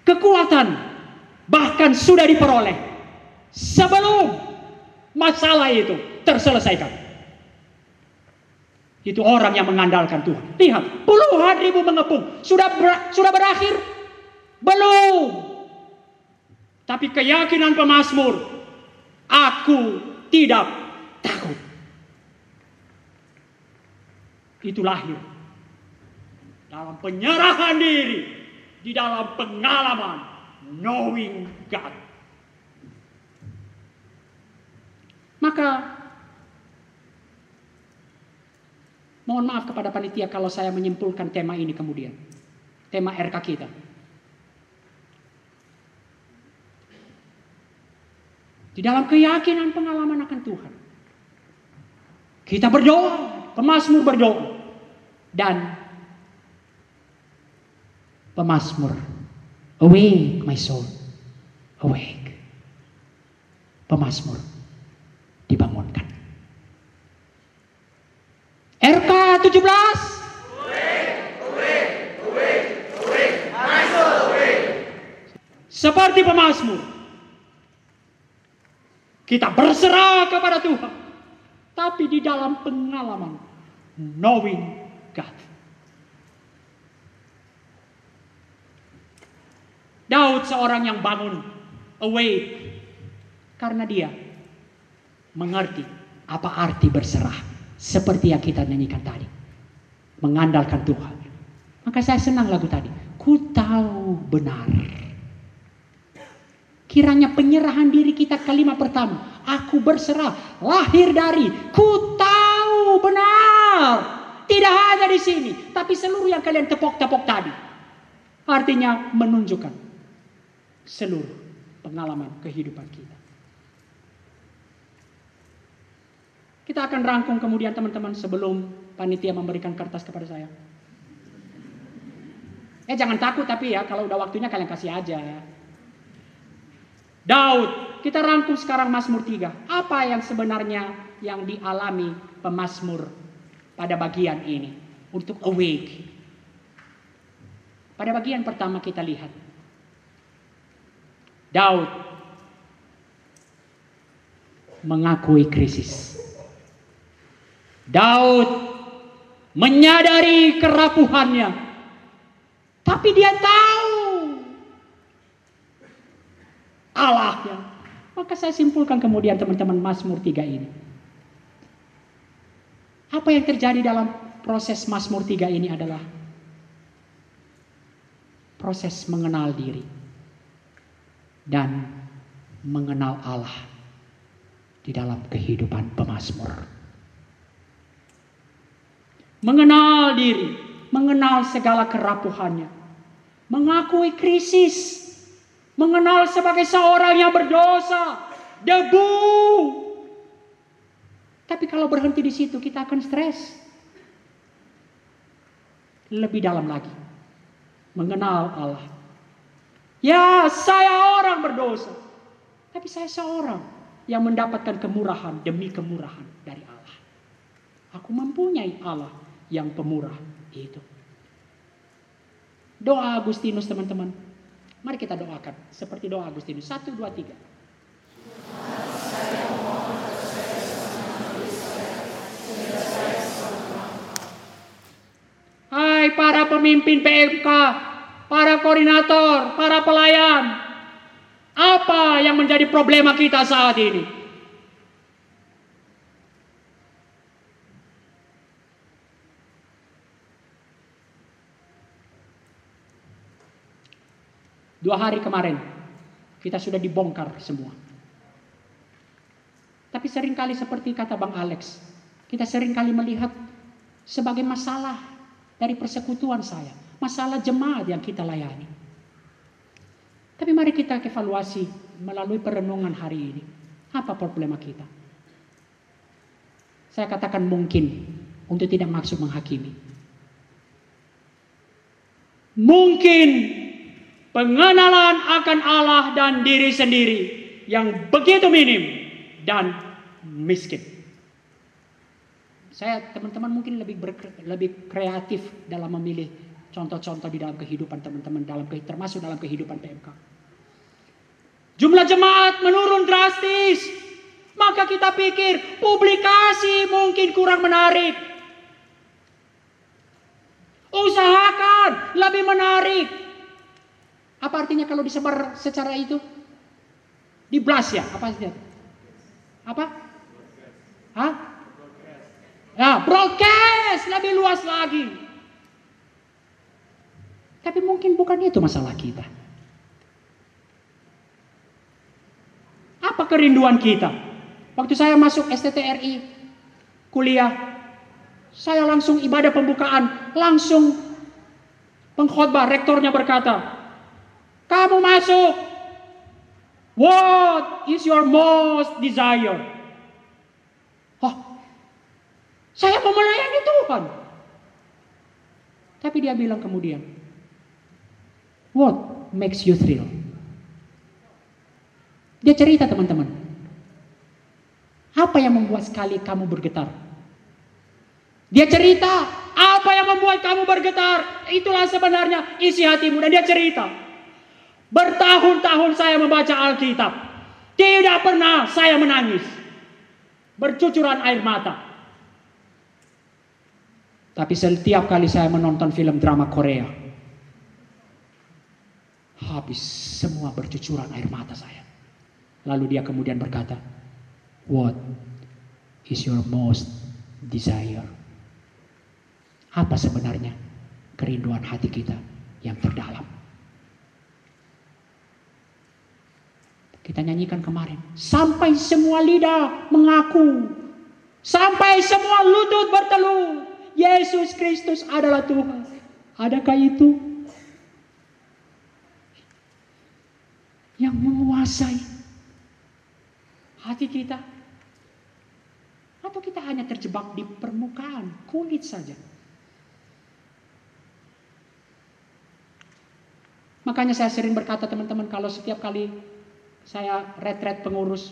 Kekuatan bahkan sudah diperoleh sebelum masalah itu terselesaikan. Itu orang yang mengandalkan Tuhan. Lihat, puluhan ribu mengepung. Sudah ber, sudah berakhir? Belum. Tapi keyakinan pemazmur, aku tidak takut itu lahir dalam penyerahan diri di dalam pengalaman knowing God. Maka mohon maaf kepada panitia kalau saya menyimpulkan tema ini kemudian. Tema RK kita. Di dalam keyakinan pengalaman akan Tuhan. Kita berdoa, Pemasmur berdoa. Dan pemasmur. Awake my soul. Awake. Pemasmur dibangunkan. RK 17 Seperti pemasmur. Kita berserah kepada Tuhan. Tapi di dalam pengalaman knowing God. Daud seorang yang bangun awake karena dia mengerti apa arti berserah seperti yang kita nyanyikan tadi. Mengandalkan Tuhan. Maka saya senang lagu tadi. Ku tahu benar. Kiranya penyerahan diri kita kalimat pertama. Aku berserah. Lahir dari. Ku tahu benar. Tidak hanya di sini, tapi seluruh yang kalian tepok-tepok tadi. Artinya menunjukkan seluruh pengalaman kehidupan kita. Kita akan rangkum kemudian teman-teman sebelum panitia memberikan kertas kepada saya. Eh jangan takut tapi ya kalau udah waktunya kalian kasih aja. Daud, kita rangkum sekarang Mazmur 3. Apa yang sebenarnya yang dialami pemazmur pada bagian ini untuk awake. Pada bagian pertama kita lihat Daud mengakui krisis. Daud menyadari kerapuhannya. Tapi dia tahu Allahnya. Maka saya simpulkan kemudian teman-teman Mazmur 3 ini. Apa yang terjadi dalam proses Mazmur 3 ini adalah proses mengenal diri dan mengenal Allah di dalam kehidupan pemazmur. Mengenal diri, mengenal segala kerapuhannya, mengakui krisis, mengenal sebagai seorang yang berdosa, debu. Tapi kalau berhenti di situ kita akan stres. Lebih dalam lagi. Mengenal Allah. Ya, saya orang berdosa. Tapi saya seorang yang mendapatkan kemurahan demi kemurahan dari Allah. Aku mempunyai Allah yang pemurah itu. Doa Agustinus teman-teman. Mari kita doakan seperti doa Agustinus. Satu, dua, tiga. Hai para pemimpin PMK, para koordinator, para pelayan. Apa yang menjadi problema kita saat ini? Dua hari kemarin kita sudah dibongkar semua. Tapi sering kali seperti kata Bang Alex, kita sering kali melihat sebagai masalah dari persekutuan saya, masalah jemaat yang kita layani. Tapi mari kita evaluasi melalui perenungan hari ini. Apa problema kita? Saya katakan mungkin untuk tidak maksud menghakimi. Mungkin pengenalan akan Allah dan diri sendiri yang begitu minim dan miskin. Saya teman-teman mungkin lebih ber, lebih kreatif dalam memilih contoh-contoh di dalam kehidupan teman-teman dalam termasuk dalam kehidupan PMK. Jumlah jemaat menurun drastis. Maka kita pikir publikasi mungkin kurang menarik. Usahakan lebih menarik. Apa artinya kalau disebar secara itu? Di blast ya? Apa artinya? Apa? Hah? Ya, broadcast lebih luas lagi. Tapi mungkin bukan itu masalah kita. Apa kerinduan kita? Waktu saya masuk STTRI kuliah, saya langsung ibadah pembukaan, langsung pengkhotbah rektornya berkata, "Kamu masuk. What is your most desire?" Oh, saya mau melayani Tuhan. Tapi dia bilang kemudian, What makes you thrill? Dia cerita teman-teman. Apa yang membuat sekali kamu bergetar? Dia cerita, apa yang membuat kamu bergetar? Itulah sebenarnya isi hatimu. Dan dia cerita, bertahun-tahun saya membaca Alkitab. Tidak pernah saya menangis. Bercucuran air mata. Tapi setiap kali saya menonton film drama Korea, habis semua bercucuran air mata saya. Lalu dia kemudian berkata, What is your most desire? Apa sebenarnya kerinduan hati kita yang terdalam? Kita nyanyikan kemarin. Sampai semua lidah mengaku. Sampai semua lutut berteluh. Yesus Kristus adalah Tuhan. Adakah itu yang menguasai hati kita? Atau kita hanya terjebak di permukaan kulit saja? Makanya saya sering berkata teman-teman kalau setiap kali saya retret pengurus.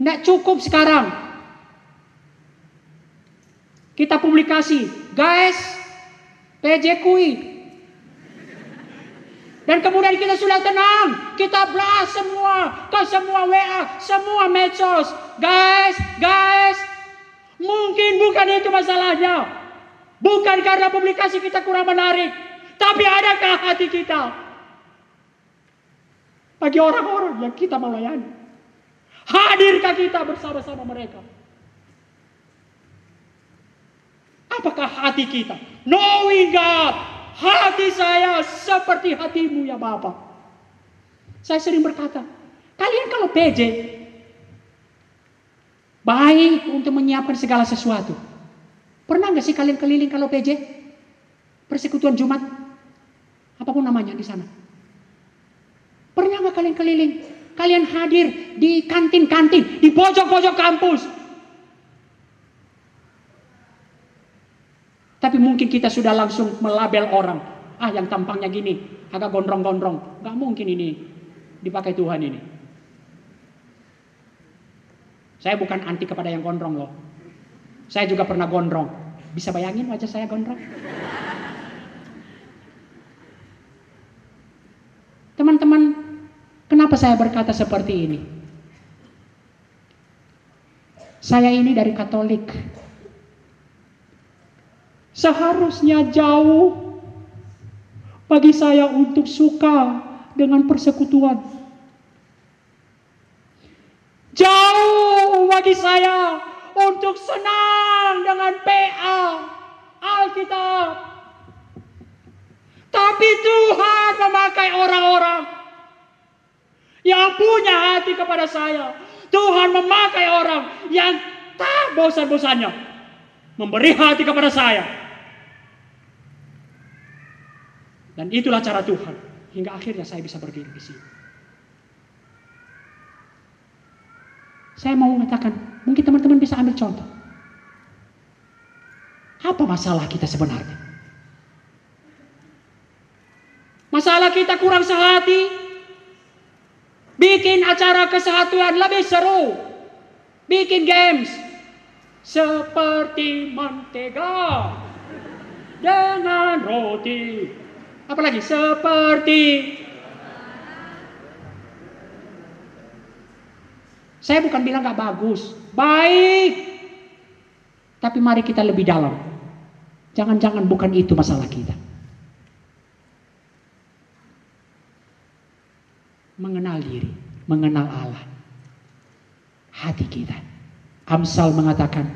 Nggak cukup sekarang kita publikasi, guys, PJ kui. Dan kemudian kita sudah tenang. Kita blast semua. Ke semua WA. Semua medsos. Guys, guys. Mungkin bukan itu masalahnya. Bukan karena publikasi kita kurang menarik. Tapi adakah hati kita? Bagi orang-orang yang kita melayani. Hadirkah kita bersama-sama mereka? Apakah hati kita? Knowing God hati saya seperti hatimu ya Bapak. Saya sering berkata, kalian kalau PJ, baik untuk menyiapkan segala sesuatu. Pernah nggak sih kalian keliling kalau PJ? Persekutuan Jumat? Apa pun namanya di sana. Pernah nggak kalian keliling? Kalian hadir di kantin-kantin, di pojok-pojok kampus. Tapi mungkin kita sudah langsung melabel orang. Ah yang tampangnya gini, agak gondrong-gondrong. Gak mungkin ini dipakai Tuhan ini. Saya bukan anti kepada yang gondrong loh. Saya juga pernah gondrong. Bisa bayangin wajah saya gondrong? Teman-teman, kenapa saya berkata seperti ini? Saya ini dari Katolik. Seharusnya jauh bagi saya untuk suka dengan persekutuan. Jauh bagi saya untuk senang dengan PA Alkitab. Tapi Tuhan memakai orang-orang yang punya hati kepada saya. Tuhan memakai orang yang tak bosan-bosannya memberi hati kepada saya. Dan itulah cara Tuhan. Hingga akhirnya saya bisa berdiri di sini. Saya mau mengatakan, mungkin teman-teman bisa ambil contoh. Apa masalah kita sebenarnya? Masalah kita kurang sehati. Bikin acara kesehatan lebih seru. Bikin games. Seperti mentega. Dengan roti. Apalagi seperti Saya bukan bilang gak bagus, baik. Tapi mari kita lebih dalam. Jangan-jangan bukan itu masalah kita. Mengenal diri, mengenal Allah. Hati kita. Amsal mengatakan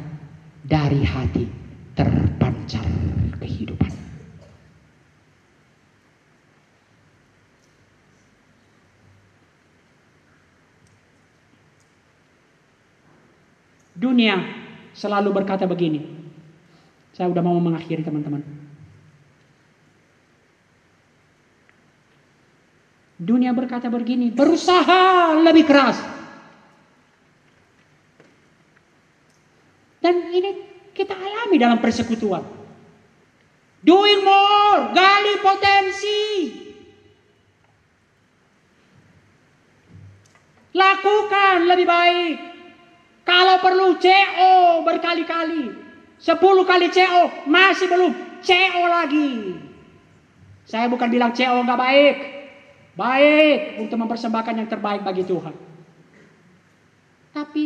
dari hati terpancar kehidupan. Dunia selalu berkata begini. Saya udah mau mengakhiri teman-teman. Dunia berkata begini, berusaha lebih keras. Dan ini kita alami dalam persekutuan. Doing more, gali potensi. Lakukan lebih baik. Kalau perlu CO berkali-kali. Sepuluh kali CO masih belum. CO lagi. Saya bukan bilang CO nggak baik. Baik untuk mempersembahkan yang terbaik bagi Tuhan. Tapi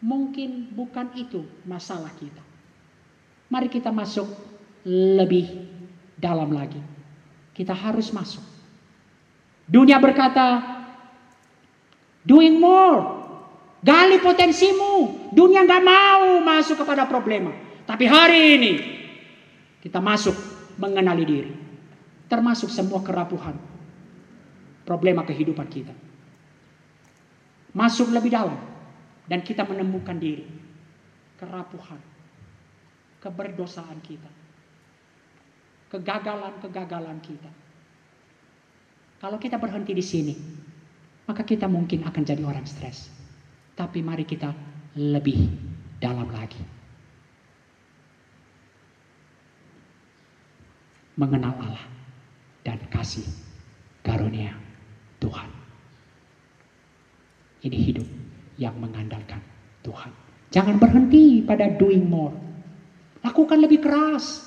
mungkin bukan itu masalah kita. Mari kita masuk lebih dalam lagi. Kita harus masuk. Dunia berkata, doing more, Gali potensimu. Dunia nggak mau masuk kepada problema. Tapi hari ini kita masuk mengenali diri. Termasuk semua kerapuhan. Problema kehidupan kita. Masuk lebih dalam. Dan kita menemukan diri. Kerapuhan. Keberdosaan kita. Kegagalan-kegagalan kita. Kalau kita berhenti di sini, maka kita mungkin akan jadi orang stres. Tapi mari kita lebih dalam lagi. Mengenal Allah dan kasih karunia Tuhan. Ini hidup yang mengandalkan Tuhan. Jangan berhenti pada doing more. Lakukan lebih keras.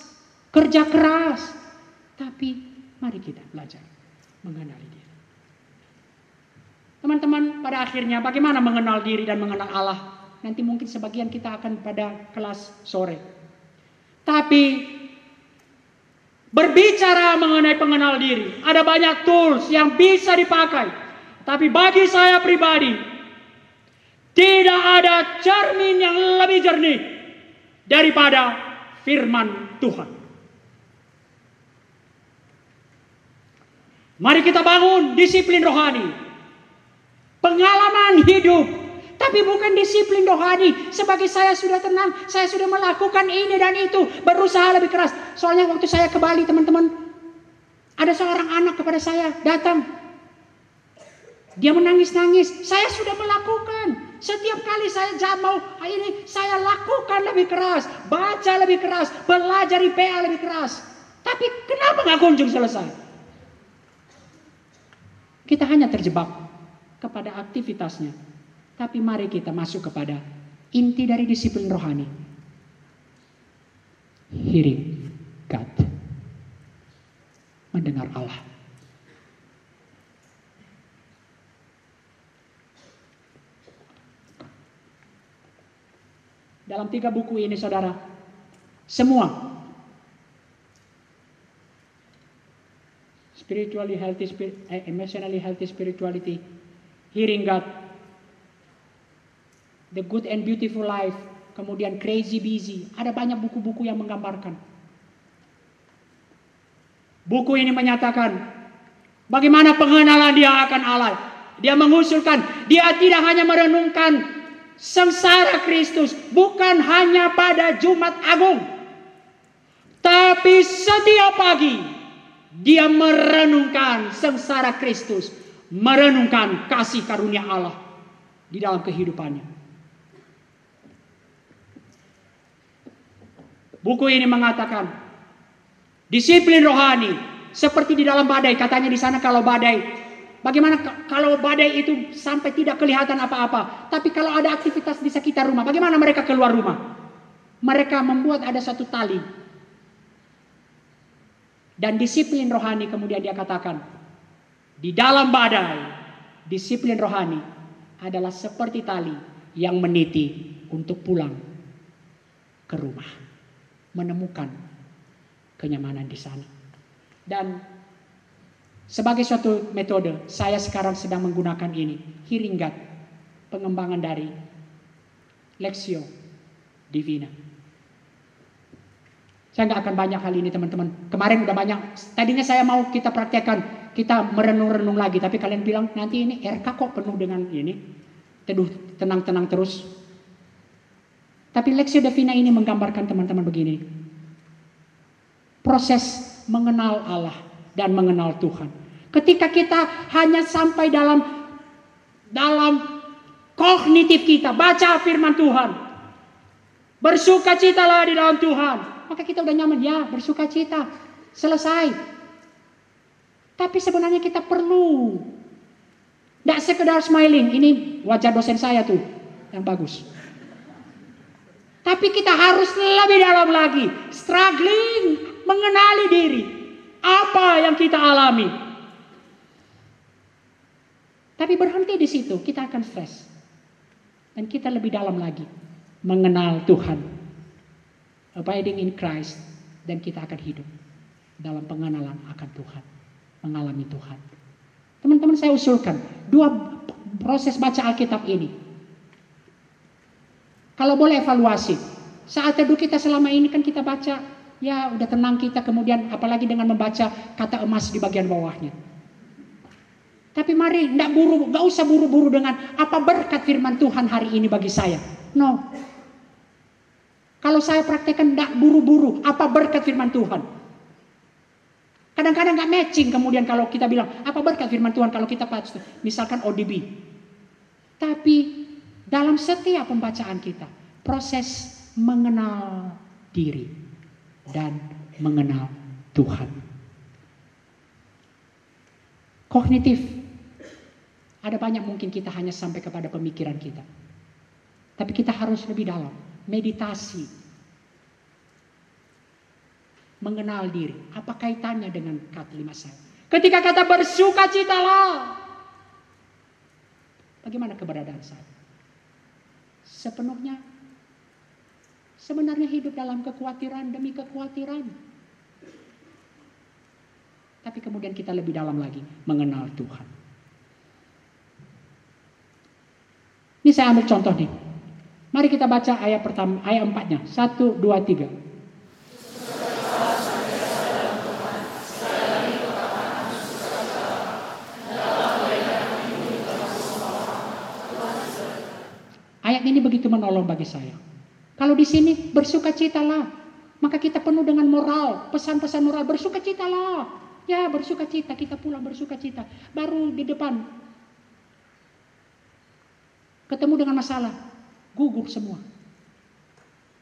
Kerja keras. Tapi Mari kita belajar mengenali diri. Teman-teman, pada akhirnya bagaimana mengenal diri dan mengenal Allah? Nanti mungkin sebagian kita akan pada kelas sore. Tapi berbicara mengenai pengenal diri, ada banyak tools yang bisa dipakai. Tapi bagi saya pribadi, tidak ada cermin yang lebih jernih daripada firman Tuhan. Mari kita bangun disiplin rohani. Pengalaman hidup. Tapi bukan disiplin rohani. Sebagai saya sudah tenang. Saya sudah melakukan ini dan itu. Berusaha lebih keras. Soalnya waktu saya ke Bali teman-teman. Ada seorang anak kepada saya datang. Dia menangis-nangis. Saya sudah melakukan. Setiap kali saya mau ini saya lakukan lebih keras, baca lebih keras, belajar IPA lebih keras. Tapi kenapa nggak kunjung selesai? Kita hanya terjebak kepada aktivitasnya. Tapi mari kita masuk kepada inti dari disiplin rohani. Hearing God. Mendengar Allah. Dalam tiga buku ini saudara, semua spiritually healthy, eh, emotionally healthy spirituality, hearing God, the good and beautiful life, kemudian crazy busy, ada banyak buku-buku yang menggambarkan. Buku ini menyatakan bagaimana pengenalan dia akan Allah. Dia mengusulkan, dia tidak hanya merenungkan sengsara Kristus, bukan hanya pada Jumat Agung, tapi setiap pagi dia merenungkan sengsara Kristus, merenungkan kasih karunia Allah di dalam kehidupannya. Buku ini mengatakan disiplin rohani seperti di dalam badai. Katanya di sana kalau badai Bagaimana kalau badai itu sampai tidak kelihatan apa-apa, tapi kalau ada aktivitas di sekitar rumah, bagaimana mereka keluar rumah? Mereka membuat ada satu tali dan disiplin rohani kemudian dia katakan, di dalam badai, disiplin rohani adalah seperti tali yang meniti untuk pulang ke rumah. Menemukan kenyamanan di sana. Dan sebagai suatu metode, saya sekarang sedang menggunakan ini. Hearing God, pengembangan dari Lexio Divina. Saya nggak akan banyak hal ini teman-teman. Kemarin udah banyak. Tadinya saya mau kita praktekkan, kita merenung-renung lagi. Tapi kalian bilang nanti ini RK kok penuh dengan ini. Teduh, tenang-tenang terus. Tapi Lexio Divina ini menggambarkan teman-teman begini. Proses mengenal Allah dan mengenal Tuhan. Ketika kita hanya sampai dalam dalam kognitif kita, baca firman Tuhan. Bersuka citalah di dalam Tuhan maka kita udah nyaman. Ya, bersuka cita. Selesai. Tapi sebenarnya kita perlu. Tidak sekedar smiling. Ini wajah dosen saya tuh. Yang bagus. Tapi kita harus lebih dalam lagi. Struggling. Mengenali diri. Apa yang kita alami. Tapi berhenti di situ. Kita akan stres. Dan kita lebih dalam lagi. Mengenal Tuhan abiding in Christ dan kita akan hidup dalam pengenalan akan Tuhan, mengalami Tuhan. Teman-teman saya usulkan dua proses baca Alkitab ini. Kalau boleh evaluasi, saat teduh kita selama ini kan kita baca, ya udah tenang kita kemudian apalagi dengan membaca kata emas di bagian bawahnya. Tapi mari tidak buru, nggak usah buru-buru dengan apa berkat firman Tuhan hari ini bagi saya. No, kalau saya praktekkan tidak buru-buru, apa berkat firman Tuhan? Kadang-kadang nggak matching kemudian kalau kita bilang, apa berkat firman Tuhan kalau kita misalkan ODB. Tapi dalam setiap pembacaan kita, proses mengenal diri dan mengenal Tuhan. Kognitif. Ada banyak mungkin kita hanya sampai kepada pemikiran kita. Tapi kita harus lebih dalam meditasi. Mengenal diri. Apa kaitannya dengan kalimat saya? Ketika kata bersuka citalah. Bagaimana keberadaan saya? Sepenuhnya sebenarnya hidup dalam kekhawatiran demi kekhawatiran. Tapi kemudian kita lebih dalam lagi mengenal Tuhan. Ini saya ambil contoh nih. Mari kita baca ayat pertama, ayat empatnya. Satu, dua, tiga. Begitu menolong bagi saya. Kalau di sini bersuka citalah, maka kita penuh dengan moral, pesan-pesan moral bersuka citalah. Ya bersuka cita, kita pulang bersuka cita. Baru di depan ketemu dengan masalah, gugur semua.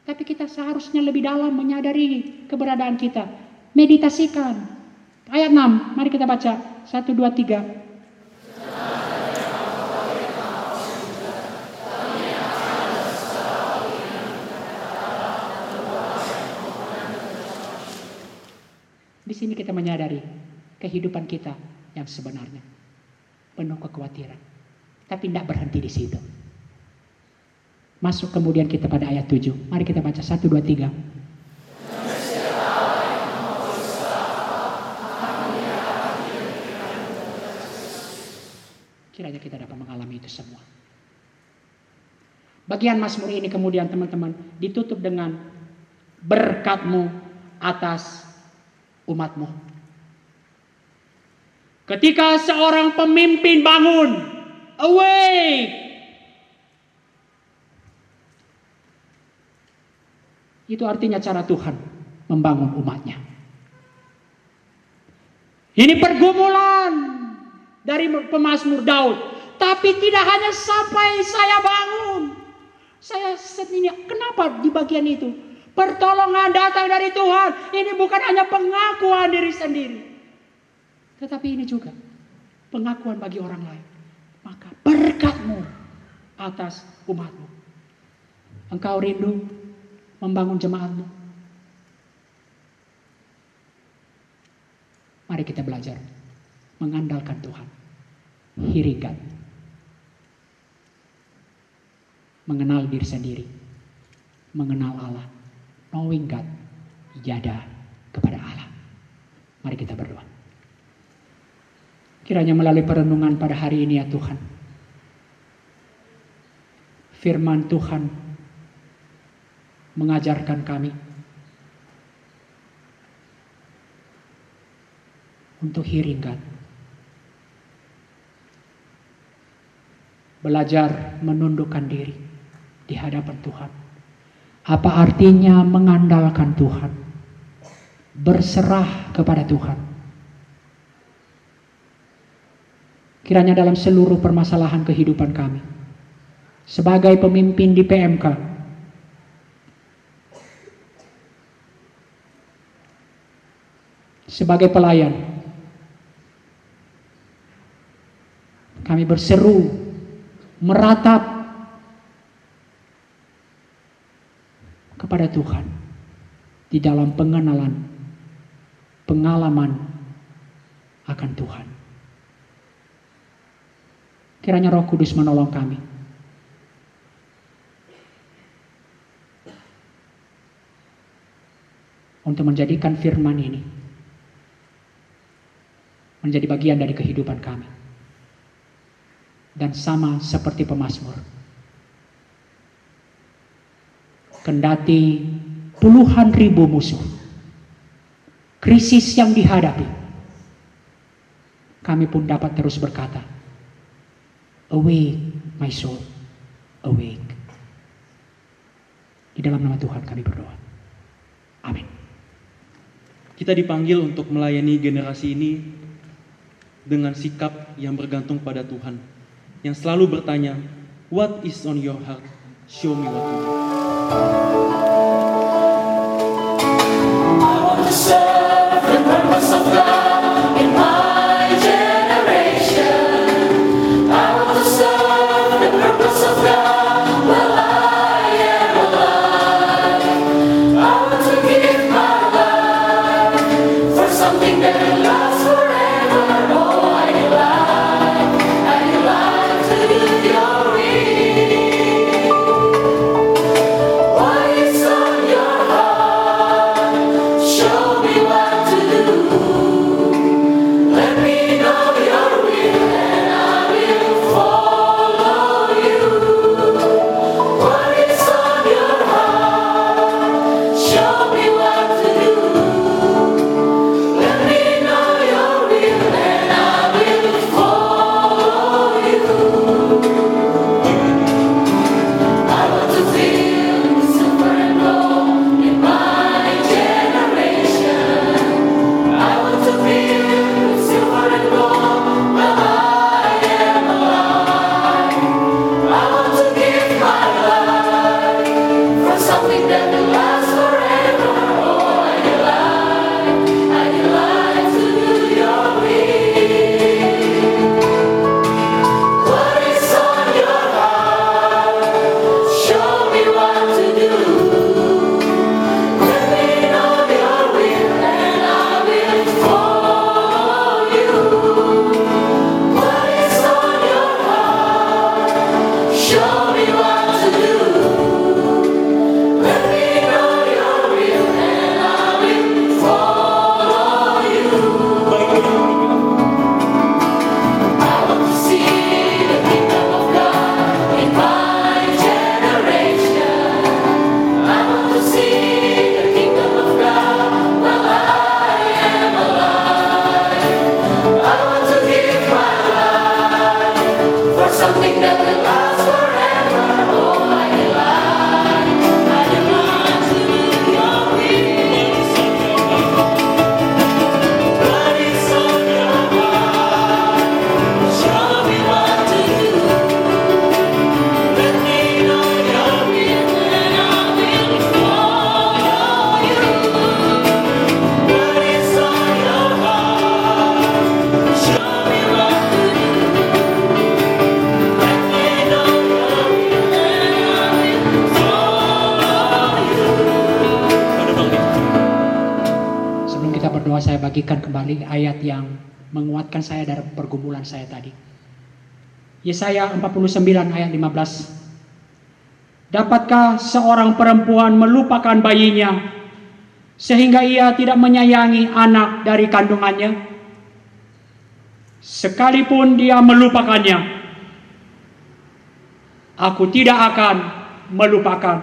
Tapi kita seharusnya lebih dalam menyadari keberadaan kita. Meditasikan. Ayat 6, mari kita baca. 1, 2, 3. Di sini kita menyadari kehidupan kita yang sebenarnya. Penuh kekhawatiran. Tapi tidak berhenti di situ. Masuk kemudian kita pada ayat 7. Mari kita baca 1, 2, 3. Kiranya kita dapat mengalami itu semua. Bagian Mazmur ini kemudian teman-teman ditutup dengan berkatmu atas umatmu. Ketika seorang pemimpin bangun, awake. Itu artinya cara Tuhan membangun umatnya. Ini pergumulan dari pemazmur Daud. Tapi tidak hanya sampai saya bangun. Saya sendiri, kenapa di bagian itu? Pertolongan datang dari Tuhan. Ini bukan hanya pengakuan diri sendiri. Tetapi ini juga pengakuan bagi orang lain. Maka berkatmu atas umatmu. Engkau rindu membangun jemaatmu. Mari kita belajar mengandalkan Tuhan. Hiringan. Mengenal diri sendiri. Mengenal Allah knowing God, yada kepada Allah. Mari kita berdoa. Kiranya melalui perenungan pada hari ini ya Tuhan. Firman Tuhan mengajarkan kami untuk hiringan. Belajar menundukkan diri di hadapan Tuhan apa artinya mengandalkan Tuhan? Berserah kepada Tuhan. Kiranya dalam seluruh permasalahan kehidupan kami. Sebagai pemimpin di PMK. Sebagai pelayan. Kami berseru, meratap kepada Tuhan di dalam pengenalan, pengalaman akan Tuhan. Kiranya Roh Kudus menolong kami. Untuk menjadikan firman ini menjadi bagian dari kehidupan kami. Dan sama seperti pemazmur kendati puluhan ribu musuh, krisis yang dihadapi, kami pun dapat terus berkata, Awake, my soul, awake. Di dalam nama Tuhan kami berdoa. Amin. Kita dipanggil untuk melayani generasi ini dengan sikap yang bergantung pada Tuhan. Yang selalu bertanya, what is on your heart? Show me what you do. Saya tadi. Yesaya 49 ayat 15. Dapatkah seorang perempuan melupakan bayinya sehingga ia tidak menyayangi anak dari kandungannya? Sekalipun dia melupakannya, aku tidak akan melupakan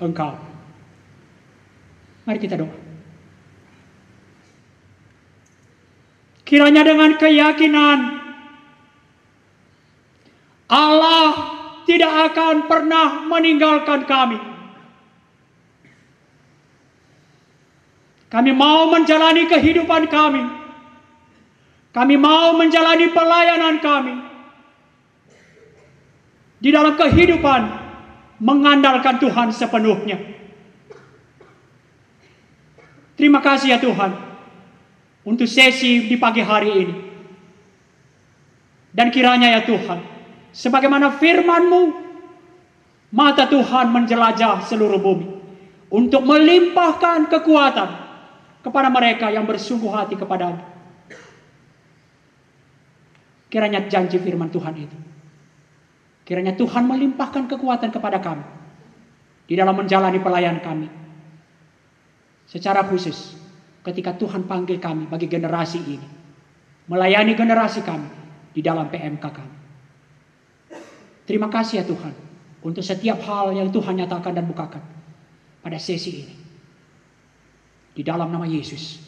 engkau. Mari kita doa. Kiranya dengan keyakinan Allah tidak akan pernah meninggalkan kami. Kami mau menjalani kehidupan kami. Kami mau menjalani pelayanan kami. Di dalam kehidupan mengandalkan Tuhan sepenuhnya. Terima kasih ya Tuhan untuk sesi di pagi hari ini. Dan kiranya ya Tuhan, sebagaimana firman-Mu, mata Tuhan menjelajah seluruh bumi untuk melimpahkan kekuatan kepada mereka yang bersungguh hati kepadamu. Kiranya janji firman Tuhan itu. Kiranya Tuhan melimpahkan kekuatan kepada kami di dalam menjalani pelayan kami. Secara khusus ketika Tuhan panggil kami bagi generasi ini. Melayani generasi kami di dalam PMK kami. Terima kasih ya Tuhan untuk setiap hal yang Tuhan nyatakan dan bukakan pada sesi ini. Di dalam nama Yesus.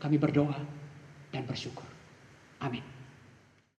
Kami berdoa dan bersyukur. Amin.